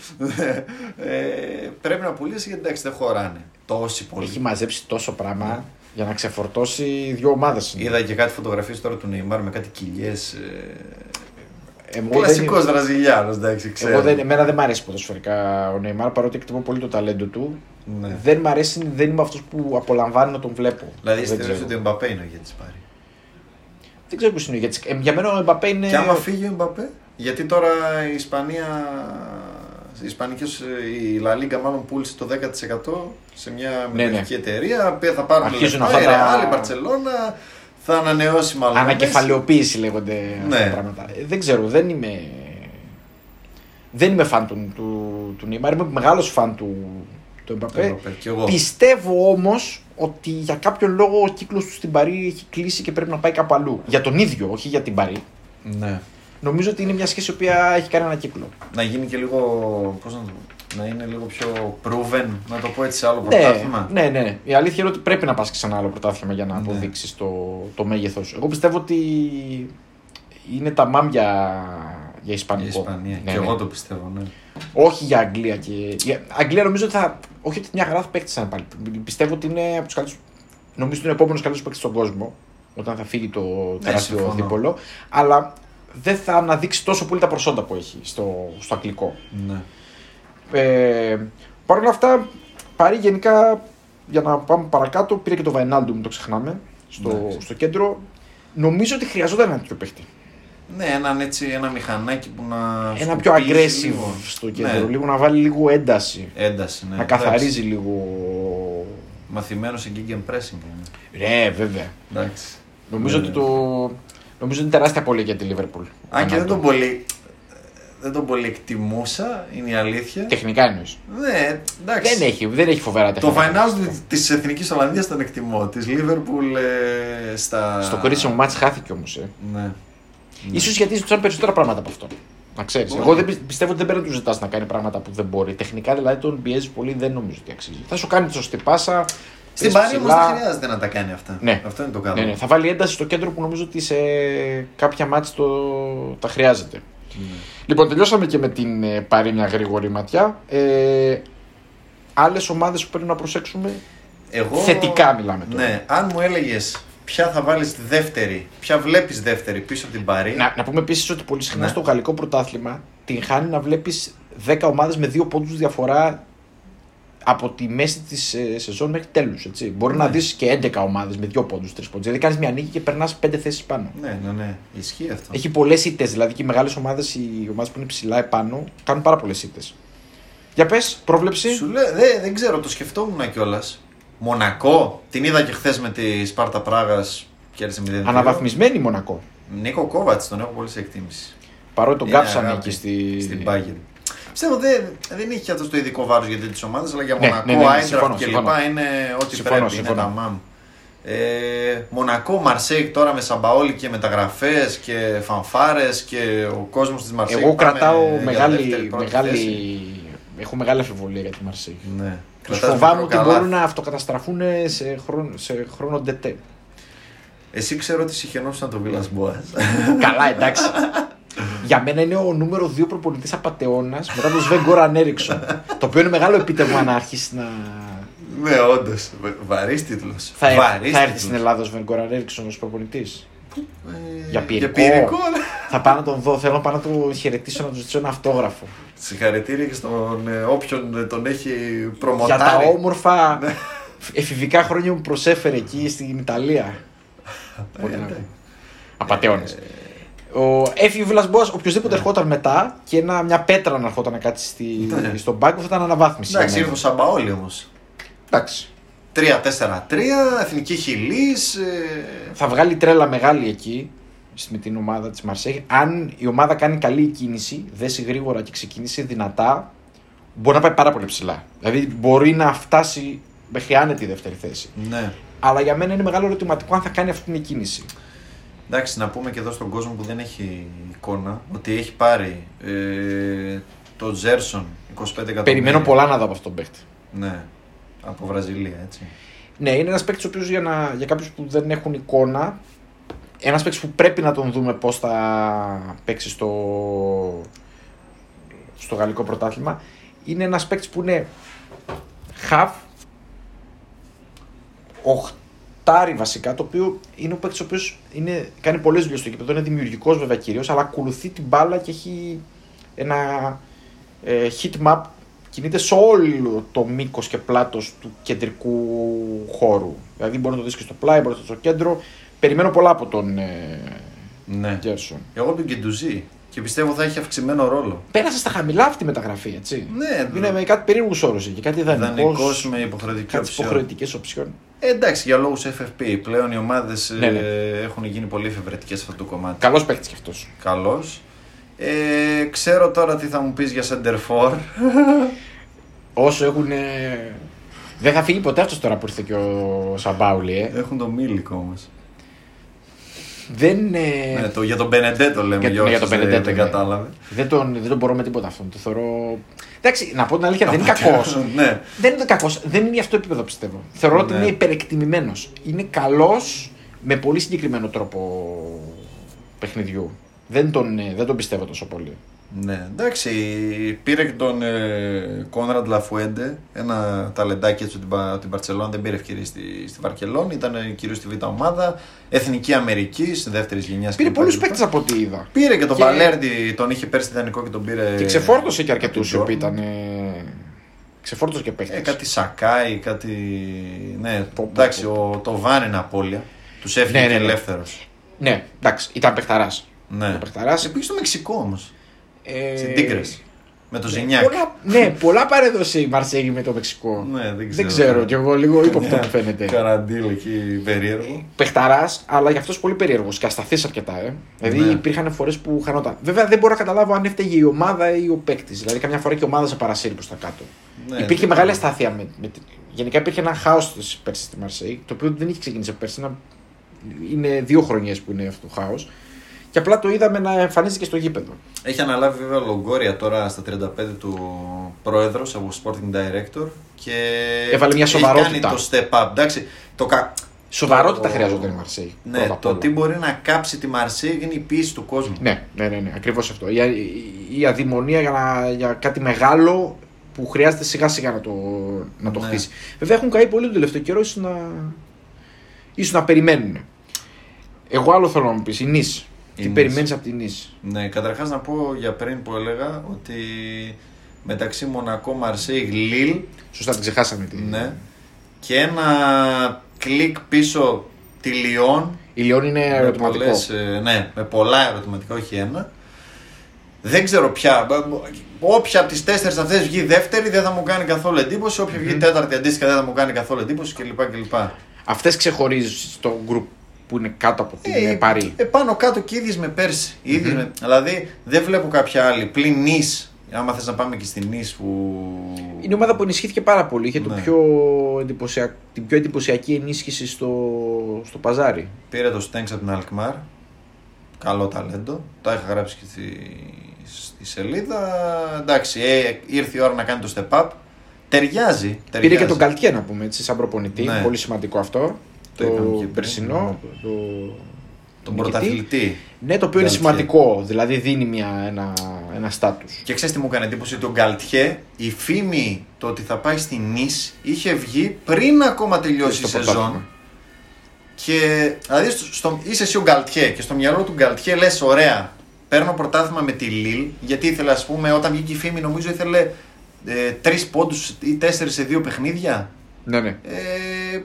ε, πρέπει να πουλήσει γιατί εντάξει δεν χωράνε. Τόσοι πολλοί. Έχει μαζέψει τόσο πράγμα για να ξεφορτώσει δύο ομάδες. Είδα και κάτι φωτογραφίες τώρα του Νεϊμάρ με κάτι κοιλιές. Εγώ Κλασικός δεν, Βραζιλιάνος, εντάξει, ξέρω. εγώ δεν, εμένα δεν μ' αρέσει ποδοσφαιρικά ο Νεϊμάρ παρότι εκτιμώ πολύ το ταλέντο του. Ναι. Δεν μ' αρέσει, δεν είμαι αυτός που απολαμβάνω να τον βλέπω. Δηλαδή, δεν, θεωρείς ξέρω. ότι ο Εμπαπέ είναι ο ηγέτη Πάρη. Δεν ξέρω ποιος είναι ο ηγέτης. Ε, για μένα ο Εμπαπέ είναι. Και άμα φύγει ο Εμπαπέ, γιατί τώρα η Ισπανία. Η Ισπανική, η La Liga μάλλον πούλησε το 10% σε μια Ναι, ναι. μετοχική εταιρεία. Πέ- Θα πάρουν Αρχίζουν λεφτά, αυτά η τα- Real, η Μπαρτσελώνα, θα ανανεώσει μάλλον. ο Μέση. Ανακεφαλαιοποίηση λέγονται αυτά Ναι. τα πράγματα. Ε, δεν ξέρω, δεν είμαι. Δεν είμαι φαν του, του, του Νεϊμάρ, είμαι μεγάλος φαν του, του Εμπαπέ. Εμπαπέ, κι εγώ. Πιστεύω όμως ότι για κάποιον λόγο ο κύκλος του στην Παρή έχει κλείσει και πρέπει να πάει κάπου αλλού. Για τον ίδιο, όχι για την Παρή. Ναι. Νομίζω ότι είναι μια σχέση που έχει κάνει ένα κύκλο. Να γίνει και λίγο. Πώς να το πω, να είναι λίγο πιο proven, να το πω έτσι σε άλλο Ναι, πρωτάθλημα. ναι, ναι. Η αλήθεια είναι ότι πρέπει να πας και σε ένα άλλο πρωτάθλημα για να Ναι. αποδείξεις το, το μέγεθος. Εγώ πιστεύω ότι είναι τα μάμια για Η Ισπανικό. Ισπανία. Ναι, και ναι. εγώ το πιστεύω, ναι. Όχι για Αγγλία. Και... Η Αγγλία νομίζω ότι θα. Όχι ότι μια χαρά θα παίξει πάλι. Πιστεύω ότι είναι από τους καλύτερου. Νομίζω ότι είναι ο επόμενος καλύτερος παίκτης στον κόσμο. Όταν θα φύγει το τεράστιο συμφωνώ. δίπολο. Αλλά δεν θα αναδείξει τόσο πολύ τα προσόντα που έχει στο, στο αγγλικό. ναι. Ε, Παρ' όλα αυτά, πάρει γενικά για να πάμε παρακάτω. Πήρε και το Βαϊνάλντου, μην το ξεχνάμε. Στο, Εντάξει. στο κέντρο. Νομίζω ότι χρειαζόταν ένα τέτοιο παίχτη. Ναι, έναν έτσι, ένα μηχανάκι που να. Ένα πιο σκουπίζει aggressive λίγο. στο κέντρο. Ναι. Λίγο να βάλει λίγο ένταση. Ένταση, ναι. να καθαρίζει λίγο. Μαθημένος σε gegen pressing. είναι. Ναι, βέβαια. Εντάξει. Νομίζω Ναι. ότι το. Νομίζω ότι είναι τεράστια απώλεια για τη Λίβερπουλ. Αν και δεν τον πολύ. Δεν τον πολύ εκτιμούσα, είναι η αλήθεια. Τεχνικά εννοείς. Ναι, εντάξει. Δεν έχει, δεν έχει φοβερά Το τεχνικά. final τη Εθνικής Ολλανδίας τον εκτιμώ. Της Liverpool ε, στα. Στο κρίσιμο μάτς χάθηκε όμως. Ε. Ναι. Ίσως γιατί ζητούσαν περισσότερα πράγματα από αυτό. Να ξέρεις. Μπορεί. Εγώ δεν πι- πιστεύω ότι δεν πρέπει να τους ζητάς να κάνει πράγματα που δεν μπορεί. Τεχνικά δηλαδή τον πιέζει πολύ, δεν νομίζω ότι αξίζει. Θα σου κάνει τη σωστή πάσα. Στην πες Πάρη όμως ψηλά. δεν χρειάζεται να τα κάνει αυτά. Ναι. Αυτό είναι το καλό. Ναι, ναι, θα βάλει ένταση στο κέντρο που νομίζω ότι σε κάποια μάτς το... τα χρειάζεται. Ναι. Λοιπόν, τελειώσαμε και με την ε, πάρει μια γρήγορη ματιά. Ε, Άλλες ομάδες που πρέπει να προσέξουμε; Εγώ... Θετικά μιλάμε τώρα. Ναι, αν μου έλεγες ποια θα βάλεις δεύτερη, ποια βλέπεις δεύτερη πίσω από την Πάρη. Να, να πούμε επίσης ότι πολύ συχνά Ναι. στο γαλλικό πρωτάθλημα την χάνει να βλέπεις 10 ομάδες με 2 πόντους διαφορά από τη μέση της σεζόν μέχρι τέλους. Μπορεί να δεις και 11 ομάδες με δύο πόντους, τρεις πόντους. Δηλαδή κάνεις μια νίκη και περνάς πέντε θέσεις πάνω. Ναι, ναι, ναι. Ισχύει αυτό. Έχει πολλές ήττες. Δηλαδή και οι μεγάλες ομάδες, οι ομάδες που είναι ψηλά επάνω, κάνουν πάρα πολλές ήττες. Για πες, πρόβλεψη. Σου λέω, δεν, δεν ξέρω, το σκεφτόμουν κιόλας. Μονακό, την είδα και χθες με τη Σπάρτα Πράγας. Κέρδισε 0 Αναβαθμισμένη Μονακό. Νίκο Κόβατς, τον έχω πολύ σε εκτίμηση. Παρότι τον κάψανε εκεί στη... στην Bayern. Πιστεύω δεν, δεν έχει αυτό το ειδικό βάρος για τέτοιες ομάδες, αλλά για Ναι, Μονακό, ναι, ναι, ναι, Άιντραχτ συμφωνώ, και συμφωνώ. λοιπά είναι ό,τι Συμφωνώ, πρέπει. συμφωνώ. Είναι τα μάμ. Ε, Μονακό, Μαρσέιγ τώρα με Σαμπαόλι και μεταγραφές και φανφάρες και ο κόσμος της Μαρσέιγ. Εγώ πάμε κρατάω για μεγάλη, δεύτερη, πρώτη μεγάλη... θέση. Έχω μεγάλη αμφιβολία για τη Μαρσέιγ. Ναι. Τους Κρατάς φοβάμαι μικρό ότι καλάθι. μπορούν να αυτοκαταστραφούν σε χρόνο, σε χρόνο ντετέ. Εσύ ξέρω ότι σιχαινόσουν τον Βίλας Μπόας. Καλά, εντάξει. Για μένα είναι ο νούμερο 2 προπονητής απατεώνα μετά τον Σβεν Γκόραν Έριξον. το οποίο είναι μεγάλο επίτευγμα να αρχίσει να. ναι, όντως. Βαρύς τίτλος. Θα, έρθει- θα έρθει στην Ελλάδα ο Σβεν Γκόραν Έριξον ως προπονητής. Για Πιερικό. Για Πιερικό, ναι. Θα πάω να τον δω, θέλω να πάω να τον χαιρετήσω, να του ζητήσω ένα αυτόγραφο. Συγχαρητήρια και στον ε, όποιον ε, τον έχει Για τα προμοτάρει. όμορφα Ναι. εφηβικά χρόνια που προσέφερε εκεί στην Ιταλία. Πότε να ναι. πω. Απαταιώνες. Ο έφυγε ο Βιλασμπό, οποιοδήποτε ερχόταν μετά και ένα, μια πέτρα να ερχόταν να κάτσει στη, Ναι. στον πάγκο θα ήταν αναβάθμιση. για Εντάξει, μένα. ήρθε ο Σαμπαόλη όμως. Εντάξει. 3-4-3, εθνική χιλής. Θα βγάλει τρέλα μεγάλη εκεί με την ομάδα της Μαρσέη. Αν η ομάδα κάνει καλή κίνηση, δέσει γρήγορα και ξεκινήσει δυνατά, μπορεί να πάει πάρα πολύ ψηλά. Δηλαδή μπορεί να φτάσει μέχρι άνετη δεύτερη θέση. Ναι. Αλλά για μένα είναι μεγάλο ερωτηματικό αν θα κάνει αυτή την κίνηση. Εντάξει, να πούμε και εδώ στον κόσμο που δεν έχει εικόνα ότι έχει πάρει ε, το Τζέρσον 25 εκατομμύρια. Περιμένω πολλά να δω από αυτόν τον παίχτη. Ναι, από Βραζιλία, έτσι. Ναι, είναι ένας παίκτης ο οποίος για, να- για κάποιους που δεν έχουν εικόνα, ένας παίκτης που πρέπει να τον δούμε πώς θα παίξει στο, στο γαλλικό πρωτάθλημα. Είναι ένας παίκτης που είναι half, οχτάρι βασικά, το οποίο είναι ο παίκτης ο οποίος κάνει πολλές δουλειές στο κήπεδο. Είναι δημιουργικός βέβαια κυρίως, αλλά ακολουθεί την μπάλα και έχει ένα ε, heat map κινείται σε όλο το μήκος και πλάτος του κεντρικού χώρου. Δηλαδή μπορεί να το δεις και στο πλάι, μπορεί να το δεις στο κέντρο. Περιμένω πολλά από τον ε, Ναι. Γκέρσον. Εγώ τον Κεντουζή και πιστεύω θα έχει αυξημένο ρόλο. Πέρασε στα χαμηλά αυτή η μεταγραφή, έτσι. Ναι, Είναι με κάτι περίεργους όρους εκεί. Κάτι Δανεικός δανεικός. με υποχρεωτική Κάτι οψιόν. υποχρεωτικές οψιόν. Ε, εντάξει, για λόγους FFP. Πλέον οι ομάδες Ναι, ναι. έχουν γίνει πολύ εφευρετικές σε αυτό το κομμάτι. Καλός παίκτης κι αυτός. Καλώ. Ε, ξέρω τώρα τι θα μου πεις για Center for. (laughs) Όσο έχουν. Δεν θα φύγει ποτέ αυτός τώρα που ήρθε και ο Σαμπάουλη, ε. Έχουν τον Μίλικο όμως. Δεν. ε, Ναι, το, για τον Μπενεντέτο λέμε. Για- Για, ναι, για όσους τον δεν- Benedetto, Δεν ναι. κατάλαβε. δεν, τον, δεν τον μπορώ με τίποτα αυτόν. Το θεωρώ. Εντάξει, να πω την αλήθεια, δεν είναι κακός. ναι. Δεν είναι κακός. Δεν είναι για αυτό το επίπεδο πιστεύω. Θεωρώ ότι Ναι. είναι υπερεκτιμημένος. Είναι καλός με πολύ συγκεκριμένο τρόπο παιχνιδιού. Δεν τον, ε, δεν τον πιστεύω τόσο πολύ. Ναι, εντάξει, πήρε και τον ε, Κόνραντ Λαφουέντε, ένα ταλεντάκι έτσι την, Πα- την Παρσελόνα, δεν πήρε ευκαιρία στη, στη Βαρκελόνη, ήταν κυρίως στη Β' ομάδα, Εθνική Αμερική, δεύτερης γενιάς. Πήρε πολλούς παίκτες από ό,τι είδα. Πήρε και τον Και- Παλέρντι, τον είχε πέρσι δανεικό και τον πήρε. Και ξεφόρτωσε και αρκετούς από οι τον οποίοι Dortmund. ήταν. ε, Ξεφόρτωσε και παίκτες. Ε, κάτι Σακάι, κάτι. Ναι, Πω, πω, εντάξει, πω. ο, το Βάν είναι απώλεια. Τους έφυγε Ναι, και ναι, ναι. ελεύθερος. Ναι, εντάξει, ήταν παιχταράς. Ναι. Ο παιχταράς. Ε, πήγε στο Μεξικό όμως. Ε, Στην Τίγκρε. Με το Ζενιάκ. Πολλά, ναι, πολλά παρέδωσε η Μαρσέγη με το Μεξικό. Ναι, δεν ξέρω. δεν ξέρω, κι εγώ λίγο ύποπτο μου φαίνεται. Καραντήλ εκεί περίεργο. Παιχταρά, αλλά γι' αυτός πολύ περίεργος και ασταθής αρκετά. Ε. Δηλαδή Ναι. υπήρχαν φορές που χανόταν. Βέβαια δεν μπορώ να καταλάβω αν έφταιγε η ομάδα ή ο παίκτης. Δηλαδή καμιά φορά και η ομάδα σε παρασύρει προς τα κάτω. Ναι, υπήρχε δεν μεγάλη ξέρω. αστάθεια. Με, με, την- γενικά υπήρχε ένα χάος πέρσι στη Μαρσέη, το οποίο δεν είχε ξεκινήσει από πέρσι. Είναι, είναι δύο χρονιές που είναι αυτό το χάος. Και απλά το είδαμε να εμφανίζεται και στο γήπεδο. Έχει αναλάβει βέβαια Λογκόρια τώρα στα 35 του πρόεδρος από Sporting Director και Έβαλε μια έχει σοβαρότητα. κάνει το step up. Εντάξει, το, κα- Σοβαρότητα το- χρειαζόταν η Μαρσέη. Ναι, πρώτα απ' το όλα. τι μπορεί να κάψει τη Μαρσέη είναι η πίεση του κόσμου. Ναι, ναι, ναι, ναι ακριβώς αυτό. Η, η, η αδημονία για, να, για κάτι μεγάλο που χρειάζεται σιγά σιγά να το, να το Ναι. χτίσει. Βέβαια έχουν καεί πολύ τον τελευταίο καιρό, ίσως να, ίσως να περιμένουν. Εγώ άλλο θέλω να μου πεις, η Νης. Η Τι Nice. περιμένεις από την Νης. Ναι, καταρχάς να πω για πριν που έλεγα ότι μεταξύ Μονακό, Μαρσέη, Λίλ. Σωστά την ξεχάσαμε. Τη... Ναι. Και ένα κλικ πίσω τη Λιόν. Η Λιόν είναι Με ερωτηματικό. πολλές, ε, ναι, με πολλά ερωτηματικά, όχι ένα. Δεν ξέρω ποια. Όποια από τις τέσσερις αυτέ βγει δεύτερη δεν θα μου κάνει καθόλου εντύπωση. Όποια βγει τέταρτη αντίστοιχα δεν θα μου κάνει καθόλου εντύπωση κλπ. κλπ. Αυτές ξεχωρίζεις στο group που είναι κάτω από την Ε, ε, Παρή. ε, πάνω κάτω και ίδιες με πέρσι. Οι ίδιες με- δηλαδή δεν βλέπω κάποια άλλη. Πλην νης, άμα θες να πάμε και στη νης που... Είναι η ομάδα που ενισχύθηκε πάρα πολύ. Είχε το Ναι. πιο εντυπωσιακ... την πιο εντυπωσιακή ενίσχυση στο, στο παζάρι. Πήρε το Στέγκς από την Αλκμάρ. Καλό ταλέντο. Τα είχα γράψει και στη, στη σελίδα. Εντάξει, ε, ήρθε η ώρα να κάνει το step up. Ταιριάζει. Πήρε ταιριάζει. και τον Καλτιέ να πούμε έτσι, σαν προπονητή. Ναι. Πολύ σημαντικό αυτό. Το Το, είπαμε και πριν. περσινό. Το, Τον νικητή. πρωταθλητή. Ναι, το οποίο είναι Γκαλτιέ. σημαντικό. Δηλαδή δίνει μια, ένα, ένα στάτους. Και ξέρεις τι μου έκανε εντύπωση, τον Γκαλτιέ, η φήμη το ότι θα πάει στη Νης είχε βγει πριν ακόμα τελειώσει η Στο σεζόν. πρωτάθλημα. Και δηλαδή στο, στο- είσαι εσύ ο Γκαλτιέ και στο μυαλό του Γκαλτιέ λες: Ωραία, παίρνω πρωτάθλημα με τη Λίλ. Γιατί ήθελε, ας πούμε, όταν βγήκε η φήμη, νομίζω ήθελε ε, τρεις πόντους ή τέσσερις σε δύο παιχνίδια. Ναι, ναι. Ε,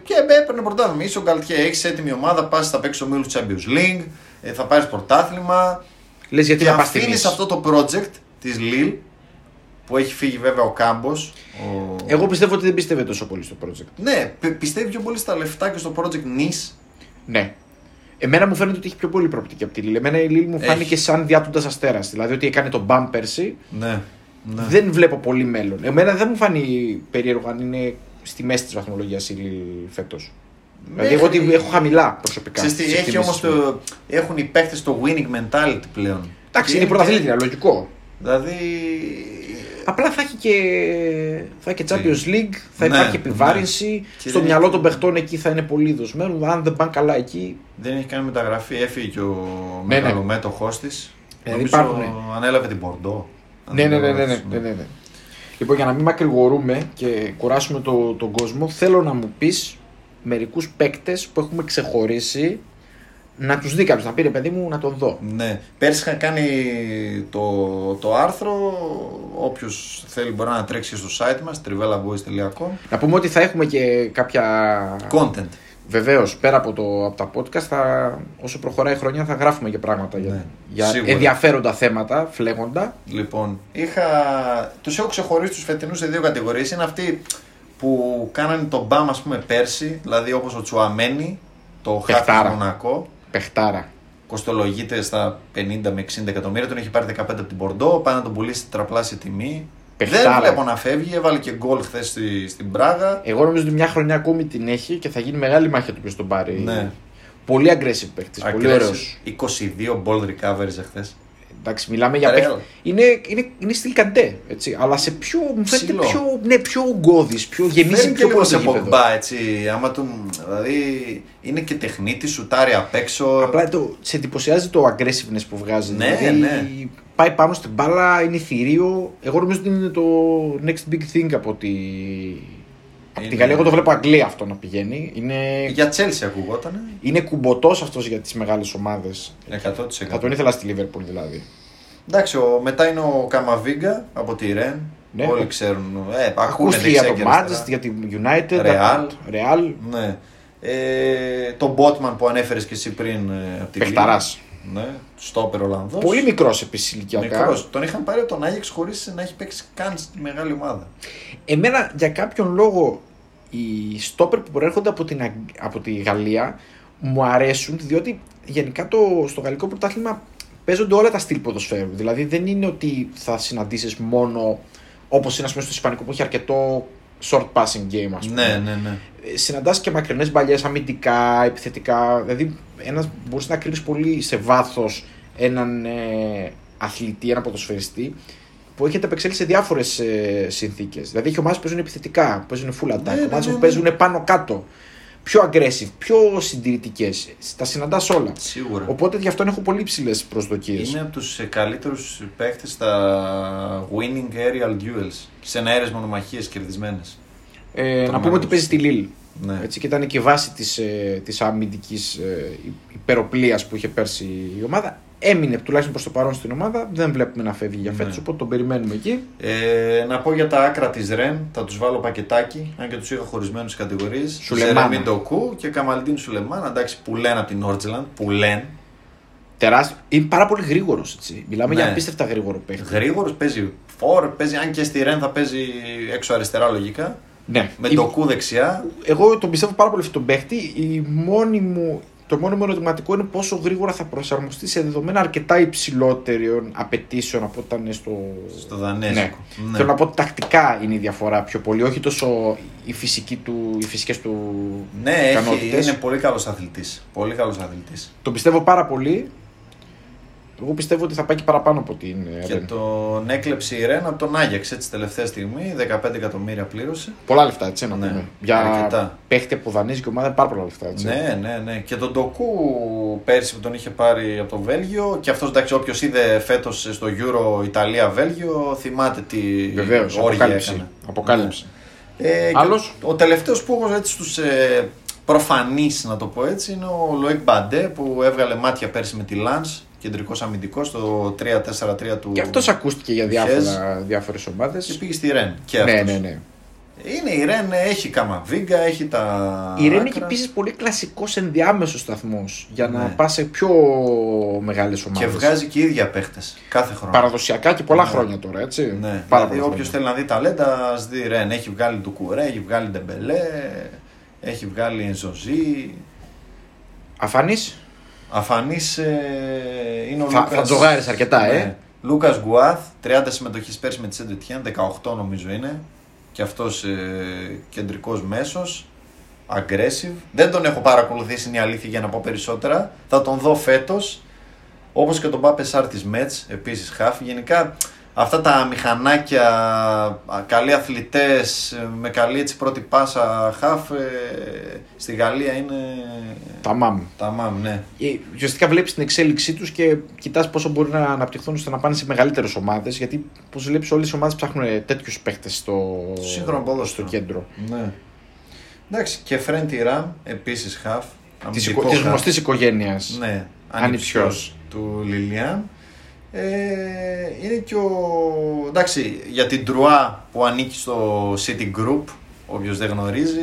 και έπαιρνε πρωτάθλημα. Είσαι ο Γκαλτιέ, έχεις έτοιμη ομάδα, πας θα παίξεις ο Μίλους Champions League, ε, θα πάρεις πρωτάθλημα. Λες γιατί και να πας στη αφήνεις Nice. αυτό το project της Λίλ που έχει φύγει βέβαια ο Κάμπος. Ο... Εγώ πιστεύω ότι δεν πιστεύει τόσο πολύ στο project. Ναι, πι- πιστεύει πιο πολύ στα λεφτά και στο project Nice. Ναι. Εμένα μου φαίνεται ότι έχει πιο πολύ προοπτική από τη Λίλ. Εμένα η Λίλ μου Έχει. φάνηκε σαν διάτουντα αστέρας. Δηλαδή ότι έκανε τον μπαμ πέρσι. Ναι. ναι. Δεν βλέπω πολύ μέλλον. Εμένα δεν μου φάνει περίεργο αν είναι στη μέση της βαθμολογίας η Λίλ φέτο. Δηλαδή, εγώ τη έχω χαμηλά προσωπικά. Ξέρεις τι, στις έχει εκτιμήσεις όμως μου. το, έχουν οι παίχτες το winning mentality πλέον. Εντάξει, Και- είναι πρωταθλήτρια, λογικό. Δηλαδή. Απλά θα έχει και, θα έχει και Champions League, θα Ναι, υπάρχει επιβάρυνση. Και Στο δεν μυαλό έχει- των παιχτών εκεί θα είναι πολύ δοσμένο. Αν δεν πάνε καλά εκεί. Δεν έχει κάνει μεταγραφή, έφυγε και ο Ναι, ναι. μεγαλομέτωχό της. Ε, Νομίζω υπάρχουνε. ανέλαβε την Μπορντό. Ναι, ναι, ναι, ναι, ναι, ναι, ναι. Λοιπόν, για να μην μακρηγορούμε και κουράσουμε το, τον κόσμο, θέλω να μου πεις μερικούς παίκτες που έχουμε ξεχωρίσει να τους δει κάποιος. Να πει ρε παιδί μου να τον δω. Ναι. Πέρσι είχα κάνει το, το άρθρο. Όποιος θέλει μπορεί να τρέξει και στο site μας, trivelaboys.com. Να πούμε ότι θα έχουμε και κάποια. Content. Βεβαίως, πέρα από, το, από τα podcast, θα, όσο προχωράει η χρονιά θα γράφουμε και πράγματα Ναι, για, για σίγουρα. ενδιαφέροντα θέματα, φλέγοντα. Λοιπόν, είχα... τους έχω ξεχωρίσει τους φετινούς σε δύο κατηγορίες. Είναι αυτοί που κάνανε τον μπαμ ας πούμε πέρσι, δηλαδή όπως ο Τσουαμένη, το χάφι Παιχτάρα. του Μονακό, Πεχτάρα. κοστολογείται στα 50 με 60 εκατομμύρια, τον έχει πάρει 15 από την Πορντό, πάει να τον πουλήσει τραπλάσια τιμή. Παιχτάρα. Δεν βλέπω να φεύγει, έβαλε και γκολ χθες στη, στην Πράγα. Εγώ νομίζω ότι μια χρονιά ακόμη την έχει και θα γίνει μεγάλη μάχη του ποιος τον πάρει. Ναι. Πολύ aggressive παίκτης. Πολύ Aggressive. ωραίος. 22 ball recoveries εχθές. Εντάξει, μιλάμε για Real. παίκτη. Είναι, είναι, είναι στυλ καντέ. Έτσι, αλλά σε πιο. Μου φαίνεται Ψηλό. πιο, ναι, πιο γκώδη, πιο γεμίζει Φέρνει και πιο λίγο πολύ σε το γήπεδο. Πογμπά, έτσι. Άμα τον, δηλαδή είναι και τεχνίτη, σουτάρει απ' έξω. Απλά το, σε εντυπωσιάζει το aggressiveness που βγάζει. Ναι, δηλαδή, ναι. Πάει πάνω στην μπάλα, είναι θηρίο. Εγώ νομίζω ότι είναι το next big thing από τη. Από τη Είναι- Γαλλία, εγώ το βλέπω Αγγλία αυτό να πηγαίνει. Είναι, Για Chelsea ακουγότανε. είναι κουμποτό αυτός για τις μεγάλες ομάδες. 100%. Θα τον ήθελα στη Liverpool δηλαδή. Εντάξει, ο, μετά είναι ο Καμαβίγκα από τη Ρεν. Ναι. Όλοι ξέρουν. Ε, ακούνε Ακούστηκε δεξιά για και το αριστερά. Manchester, για τη United, Real. Real. Ναι. Ε, τον Botman που ανέφερες και εσύ πριν ε, από τη Παιχταρά. Λίλ. Ναι, στόπερ Ολλανδός. Πολύ μικρός επίσης ηλικιακά. Μικρός. Τον είχαν πάρει από τον Άγιεξ χωρίς να έχει παίξει καν στη μεγάλη ομάδα. Εμένα για κάποιον λόγο οι στόπερ που προέρχονται από, την, Αγ- από τη Γαλλία μου αρέσουν διότι γενικά το, στο γαλλικό πρωτάθλημα παίζονται όλα τα στυλ ποδοσφαίρου. Δηλαδή δεν είναι ότι θα συναντήσεις μόνο όπως είναι ας πούμε στο Ισπανικό που έχει αρκετό short passing game ας πούμε. Ναι, ναι, ναι. Ε, Συναντάς και μακρινές μπαλιές αμυντικά, επιθετικά. Δηλαδή ένας μπορείς να κρίνεις πολύ σε βάθος έναν ε, αθλητή, έναν ποδοσφαιριστή που έχετε επεξέλθει σε διάφορες ε, συνθήκες. Δηλαδή έχει ομάδες που παίζουν επιθετικά, που παίζουν full attack, Ναι, ναι, ομάδες ναι, που ναι. παίζουν πάνω κάτω. Πιο aggressive, πιο συντηρητικές. Τα συναντάς όλα. Σίγουρα. Οπότε γι' αυτό έχω πολύ ψηλές προσδοκίες. Είναι από τους καλύτερους παίχτε στα winning aerial duels. Σε αέρες μονομαχίες κερδισμένες. Ε, να πούμε Τρομερός. ότι παίζει στη Λίλ. Ναι. Έτσι, και ήταν και η βάση της ε, της αμυντικής ε, υπεροπλίας που είχε πέρσι η ομάδα. Έμεινε τουλάχιστον προς το παρόν στην ομάδα. Δεν βλέπουμε να φεύγει για φέτος, Ναι. οπότε τον περιμένουμε εκεί. Ε, να πω για τα άκρα της Ρεν, θα τους βάλω πακετάκι, αν και τους είχα χωρισμένους σε κατηγορίες. Σουλεμάνα. Ζερεμίν Ντοκού και Καμαλντίν Σουλεμάν, εντάξει, που λένε από την Νόρτζελαντ, που λένε. Τεράστιο. Είναι πάρα πολύ γρήγορος. Μιλάμε Ναι. για απίστευτα γρήγορο παίχτη. Γρήγορος, παίζει φόρ, παίζει, αν και στη Ρεν θα παίζει έξω αριστερά λογικά. Ναι. Με Η- Ντοκού δεξιά. Εγώ τον πιστεύω πάρα πολύ αυτόν τον παίχτη. Η μόνη μου, το μόνο μου ερωτηματικό είναι πόσο γρήγορα θα προσαρμοστεί σε δεδομένα αρκετά υψηλότερων απαιτήσεων από όταν είναι στο. Στο Δανέζικο. Ναι. Θέλω να πω ότι τακτικά είναι η διαφορά πιο πολύ, όχι τόσο η φυσική του, οι φυσικές του Ναι, έχει, ικανότητες. είναι πολύ καλός αθλητής. Πολύ καλός αθλητής. Τον πιστεύω πάρα πολύ. Εγώ πιστεύω ότι θα πάει και παραπάνω από την Και Ρεν. τον έκλεψε η Ρεν από τον Άγιαξ έτσι τελευταία στιγμή. 15 εκατομμύρια πλήρωσε. Πολλά λεφτά, έτσι να Ναι, πούμε. Για αρκετά. παίχτη από δανείζικη ομάδα είναι πάρα πολλά λεφτά. Έτσι. Ναι, ναι, ναι. Και τον Ντοκού πέρσι που τον είχε πάρει από το Βέλγιο. Και αυτός εντάξει, όποιος είδε φέτος στο Euro Ιταλία-Βέλγιο, θυμάται τι Βεβαίως, όργια αποκάλυψη. έκανε. αποκάλυψη. Ε, και Άλλος; Ο, ο τελευταίος που έχω έτσι στους ε, προφανείς, να το πω έτσι, είναι ο Λοίκ Μπαντέ που έβγαλε μάτια πέρσι με τη Lens, κεντρικός αμυντικός, στο 3-4-3 του. Και αυτός ακούστηκε για Χες. διάφορα, διάφορες ομάδες. Και πήγε στη Ρεν. Και Ναι, αυτός. ναι, ναι. Είναι η Ρεν, έχει Καμαβίγκα, έχει τα. Η Ρεν είναι και άκρα. επίση πολύ κλασικός ενδιάμεσος σταθμός για να Ναι. πα σε πιο μεγάλες ομάδες. Και βγάζει και οι ίδια παίχτες κάθε χρόνο. Παραδοσιακά και πολλά Ναι. χρόνια τώρα, έτσι. Ναι, Πάρα δηλαδή πολλά όποιος χρόνια. θέλει να δει ταλέντα, ας δει Ρεν. Έχει βγάλει του Κουρέ, έχει βγάλει Ντεμπελέ, έχει βγάλει Ενζοζή. Αφανή. Αφανής ε, είναι ο Θα- Λούκας- θα τζογάρεις αρκετά, ε. Ναι. Λούκας Γκουάθ, 30 συμμετοχές πέρσι με τη Σεντετιέν, 18 νομίζω είναι. Και αυτός ε, κεντρικός μέσος, aggressive. Δεν τον έχω παρακολουθήσει, είναι η αλήθεια για να πω περισσότερα. Θα τον δω φέτος. Όπως και τον Πάπε Σάρ της Μέτς, επίσης χάφ. Γενικά αυτά τα μηχανάκια, α, καλοί αθλητές, ε, με καλή έτσι πρώτη πάσα χάφ, ε, στη Γαλλία είναι Τα μάμ. τα μάμ, ναι. Ε, Ουσιαστικά βλέπεις την εξέλιξή τους και κοιτάς πόσο μπορεί να αναπτυχθούν ώστε να πάνε σε μεγαλύτερες ομάδες. Γιατί, όπως βλέπεις, όλες οι ομάδες ψάχνουν τέτοιους παίχτες στο, Στο σύγχρονο στο ποδόσφαιρο. κέντρο. Ναι. Εντάξει, και Φρέντι Ραμ, επίσης χαφ. Της αμυντικό χαφ. γνωστή οικογένειας. Ναι, Ανιψιός. ανιψιός του Λιλιάν. Ε, είναι και ο. Εντάξει, για την Τρουά που ανήκει στο City Group, όποιος δεν γνωρίζει.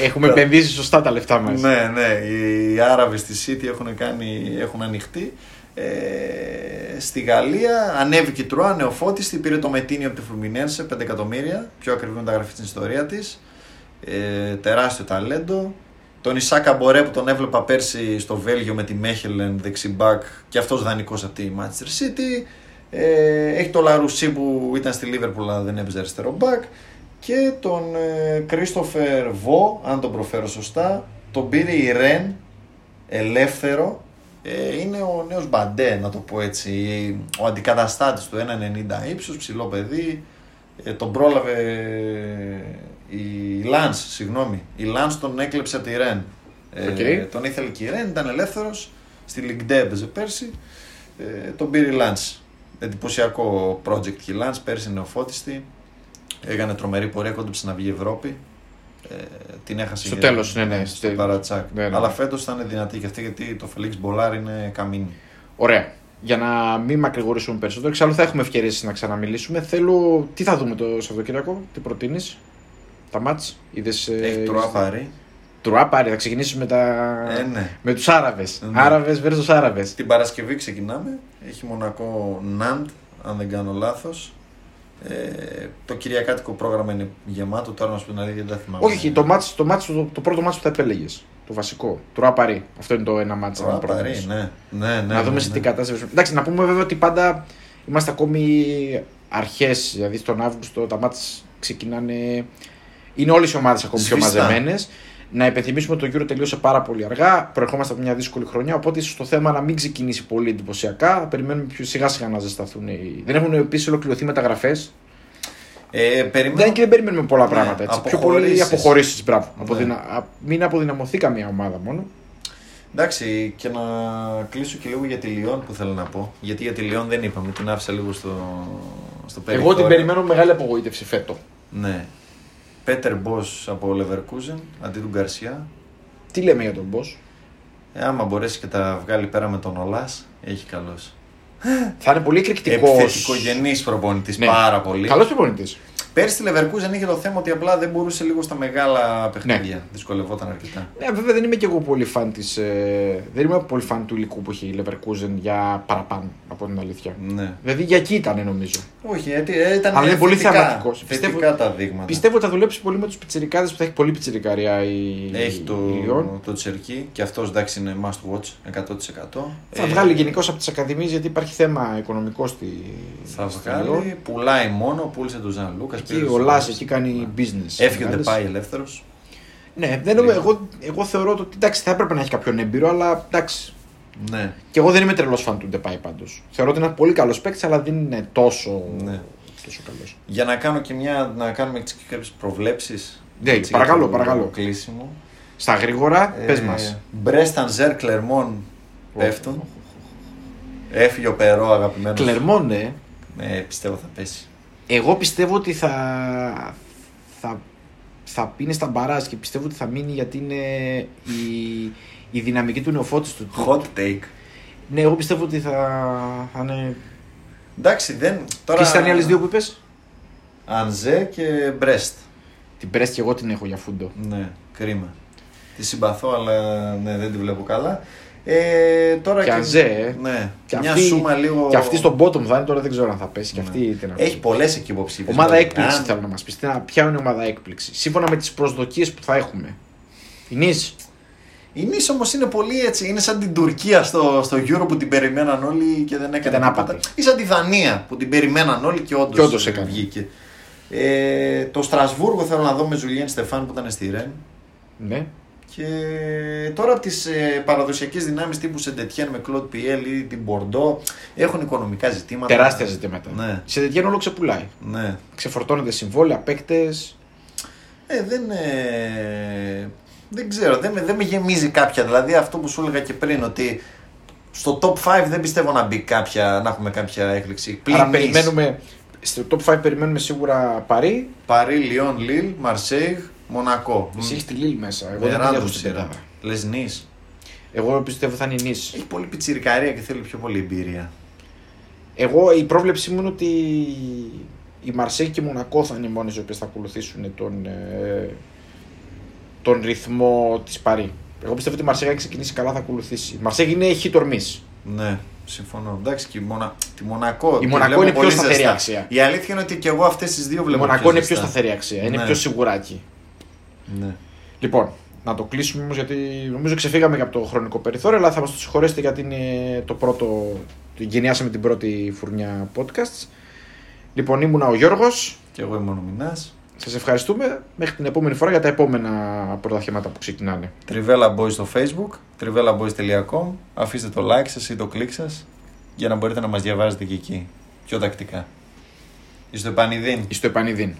Έχουμε επενδύσει σωστά τα λεφτά μας. ναι, ναι, οι Άραβες στη City έχουν, κάνει, έχουν ανοιχτεί. Ε, στη Γαλλία ανέβηκε η Τρουά, νεοφώτιστη, πήρε το Μετίνιο από τη Φλουμινένσε, 5 εκατομμύρια, πιο ακριβή μεταγραφή στην ιστορία της. Ε, τεράστιο ταλέντο. Τον Ισάκα Μπορέ που τον έβλεπα πέρσι στο Βέλγιο με τη Μέχελεν δεξιμπάκ και αυτός δανεικός από τη Manchester City. Ε, έχει το Λαρουσί που ήταν στη Λίβερπουλ αλλά δεν έπαιζε αριστερό μπακ. Και τον Κρίστοφερ Βο, αν τον προφέρω σωστά, τον πήρε η Ρεν ελεύθερο. Ε, είναι ο νέος Μπαντέ, να το πω έτσι. Ο αντικαταστάτης του 1,90 ύψος, ψηλό παιδί. Ε, τον πρόλαβε η Λάνς, συγγνώμη. Η Λάνς τον έκλεψε από τη Ρεν. Ε, Οκ. τον ήθελε και η Ρεν, ήταν ελεύθερος. Στη Ligue 2 έπαιζε πέρσι. Ε, τον πήρε η Λάνς. Εντυπωσιακό project και η Λάνς, πέρσι νεοφώτιστη. Έκανε τρομερή πορεία, κόντεψε να βγει Ευρώπη. Ε, την έχασε Στο για- τέλος, ναι, ναι, στο στο- παρά τσακ. ναι, ναι. Αλλά φέτος θα είναι δυνατή και αυτή γιατί το Φελίξ Μπολάρ είναι καμίνι. Ωραία. Για να μην μακρηγορήσουμε περισσότερο, εξάλλου θα έχουμε ευκαιρίες να ξαναμιλήσουμε. Θέλω. Τι θα δούμε το Σαββατοκύριακο, τι προτείνεις, τα μάτς. Είδες, ε, Έχει τρουά πάρει. Τρουά πάρει, θα ξεκινήσει με, τα... Ε, ναι. με τους Άραβες. Ναι. Άραβες versus Άραβες. Την Παρασκευή ξεκινάμε. Έχει Μονακό Ναντ, αν δεν κάνω λάθος. Ε, το κυριακάτικο πρόγραμμα είναι γεμάτο. Τώρα να σου πω την αλήθεια δεν θυμάμαι. Όχι, το, μάτς, το, μάτς, το, το πρώτο μάτς που θα επέλεγες. Το βασικό. Τρουά πάρει. Αυτό είναι το ένα μάτς. Τρουά να πάρει, προτείνεις. ναι. ναι, ναι να δούμε ναι, σε ναι. τι κατάσταση. Εντάξει, να πούμε βέβαια ότι πάντα είμαστε ακόμη αρχές. Δηλαδή στον Αύγουστο τα μάτς ξεκινάνε. Είναι όλες οι ομάδες ακόμη πιο Σβηστά. μαζεμένες. Να υπενθυμίσουμε ότι το Euro τελείωσε πάρα πολύ αργά. Προερχόμαστε από μια δύσκολη χρονιά. Οπότε ίσως το θέμα να μην ξεκινήσει πολύ εντυπωσιακά. Περιμένουμε πιο σιγά σιγά να ζεσταθούν. οι- Δεν έχουν επίσης ολοκληρωθεί μεταγραφές. Ε, περιμένω... Δεν, και δεν περιμένουμε πολλά Ναι, πράγματα. Έτσι. Πιο πολύ αποχωρήσεις. αποχωρήσεις. Μπράβο. Ναι. Αποδυνα... α- Μην αποδυναμωθεί καμία ομάδα μόνο. Εντάξει, και να κλείσω και λίγο για τη Λιόν που θέλω να πω. Γιατί για τη Λιόν δεν είπαμε, την άφησα λίγο στο, στο περιθώριο. Εγώ την περιμένω με μεγάλη απογοήτευση φέτο. Ναι. Πέτερ Μπος από Leverkusen αντί του Γκαρσιά. Τι λέμε για τον Μπό. Ε, άμα μπορέσει και τα βγάλει πέρα με τον Ολάς, Έχει καλός. Θα είναι πολύ εκρηκτικός. Επιθετικογενής προπονητής. Ναι. Πάρα πολύ. Καλός προπονητής. Πέρσι στη Leverkusen είχε το θέμα ότι απλά δεν μπορούσε λίγο στα μεγάλα παιχνίδια. Δυσκολευόταν αρκετά. Ναι, βέβαια δεν είμαι και εγώ πολύ φαν της, ε, δεν είμαι πολύ φαν του υλικού που έχει η Leverkusen για παραπάνω από την αλήθεια. Ναι. Δηλαδή για εκεί ήταν νομίζω. Όχι, γιατί ε, ήταν Αλλά είναι πολύ θετικά, θεαματικός. Θετικά Πιστεύω- τα δείγματα. Πιστεύω ότι θα δουλέψει πολύ με τους πιτσιρικάδες που θα έχει πολύ πιτσιρικαριά η Έχει η το, Lyon. το Τσερκί και αυτός εντάξει είναι must watch 100%. Θα Ε, βγάλει γενικώς από τις ακαδημίες γιατί υπάρχει θέμα οικονομικός στη. Θα στη βγάλει, Lyon. πουλάει μόνο, πούλησε τον Ζαν Λούκας. Εκεί ο Λάς εκεί κάνει business. Έφυγε ο μεγάλες. Ντεπάι ελεύθερος. Ναι, δεν νομίζω, εγώ, εγώ θεωρώ ότι εντάξει, θα έπρεπε να έχει κάποιον έμπειρο, αλλά εντάξει. Ναι. Και εγώ δεν είμαι τρελός φαν του Ντεπάι πάντως. Θεωρώ ότι είναι ένας πολύ καλός παίκτης, αλλά δεν είναι τόσο, Ναι. τόσο καλός. Για να κάνω και μια, να κάνουμε και κάποιες προβλέψεις. Ναι, παρακαλώ, παρακαλώ. Κλείσιμο. Στα γρήγορα, Ε, πες μας. Μπρέσταν Ζερ Κλερμόν πέφτουν. Έφυγε ο Περό αγαπημένος. Κλερμόνε, Ε, πιστεύω θα πέσει. Εγώ πιστεύω ότι θα, θα, θα είναι στα μπαράζ και πιστεύω ότι θα μείνει γιατί είναι η, η δυναμική του νεοφώτη του. Hot take. Ναι, εγώ πιστεύω ότι θα, θα είναι. Εντάξει, δεν. Τώρα... Ποιε ήταν οι άλλες δύο που είπες, Ανζέ και Μπρέστ. Την Πρέστη και εγώ την έχω για φούντο. Ναι, κρίμα. Τη συμπαθώ, αλλά ναι, δεν τη βλέπω καλά. Ε, τώρα Και Ανζέ, ε. Ναι, Και μια αυτή, σούμα λίγο. και αυτή στον bottom θα είναι τώρα δεν ξέρω αν θα πέσει. Και Ναι. αυτή τι να Έχει πολλές εκεί υποψήφιες. Ομάδα έκπληξη θέλω να μας πεις. Ποια είναι η ομάδα έκπληξη; Σύμφωνα με τις προσδοκίες που θα έχουμε. Η Νις. Η Νις όμως είναι πολύ έτσι. Είναι σαν την Τουρκία στο, στο Euro που την περιμέναν όλοι και δεν έκανε δεν τίποτα. άπατη. Ή σαν τη Δανία που την περιμέναν όλοι και όντως Και όντως έκανε. βγήκε. Ε, το Στρασβούργο θέλω να δω με Ζουλιέν Στεφάν που ήταν στη Ρεν. Ναι. Και τώρα από τις ε, παραδοσιακές δυνάμεις τύπου Σεντ Ετιέν με Κλοντ Πιέλ ή την Μπορντό έχουν οικονομικά ζητήματα. Τεράστια ζητήματα. Ναι. Σε τέτοια όλο ξεπουλάει. Ναι. Ξεφορτώνεται συμβόλαια, παίκτες. Ε, δεν, ε, δεν ξέρω, δεν, με- δεν με γεμίζει κάποια. Δηλαδή αυτό που σου έλεγα και πριν, ότι στο top 5 δεν πιστεύω να μπει κάποια, να έχουμε κάποια έκπληξη. Άρα Nice, περιμένουμε. Στο top 5 περιμένουμε σίγουρα Παρί. Παρί, Λιόν, Λίλ, Μαρσέιγ, Μονακό. Εσύ έχεις τη Λίλ μέσα. Εγώ Με δεν την random έχω στην σειρά. Ελλάδα. Λες Νης. Εγώ πιστεύω θα είναι η Νης. Έχει πολύ πιτσιρικαρία και θέλει πιο πολύ εμπειρία. Εγώ η πρόβλεψή μου είναι ότι η Μαρσέη και η Μονακό θα είναι οι μόνες οι οποίες θα ακολουθήσουν τον, ε, τον ρυθμό της Παρή. Εγώ πιστεύω ότι η Μαρσέη αν ξεκινήσει καλά θα ακολουθήσει. Η Μαρσέη είναι η τορμή. Ναι, συμφωνώ. Εντάξει, και η, Μονα... τη Μονακό. τη Μονακό βλέπω είναι πιο πολύ σταθερή ζεστά. αξία. Η αλήθεια είναι ότι και εγώ αυτές τις δύο Η βλέπω. Μονακό είναι πιο ζεστά. σταθερή αξία. Είναι Ναι. πιο σιγουράκι. Ναι. Λοιπόν, να το κλείσουμε όμως γιατί νομίζω ξεφύγαμε και από το χρονικό περιθώριο, αλλά θα μας το συγχωρέσετε γιατί είναι το πρώτο. Γενιάσαμε την πρώτη φουρνιά podcast. Λοιπόν, ήμουνα ο Γιώργος Και εγώ ήμουν ο Μινάς. Σας ευχαριστούμε. Μέχρι την επόμενη φορά για τα επόμενα πρωταθλήματα που ξεκινάνε. Τριβέλα Boys στο facebook, trivellaboys.com. Αφήστε το like σας ή το κλικ σας για να μπορείτε να μας διαβάζετε και εκεί πιο τακτικά. Είστε επανειδήν. Στο επανειδήν.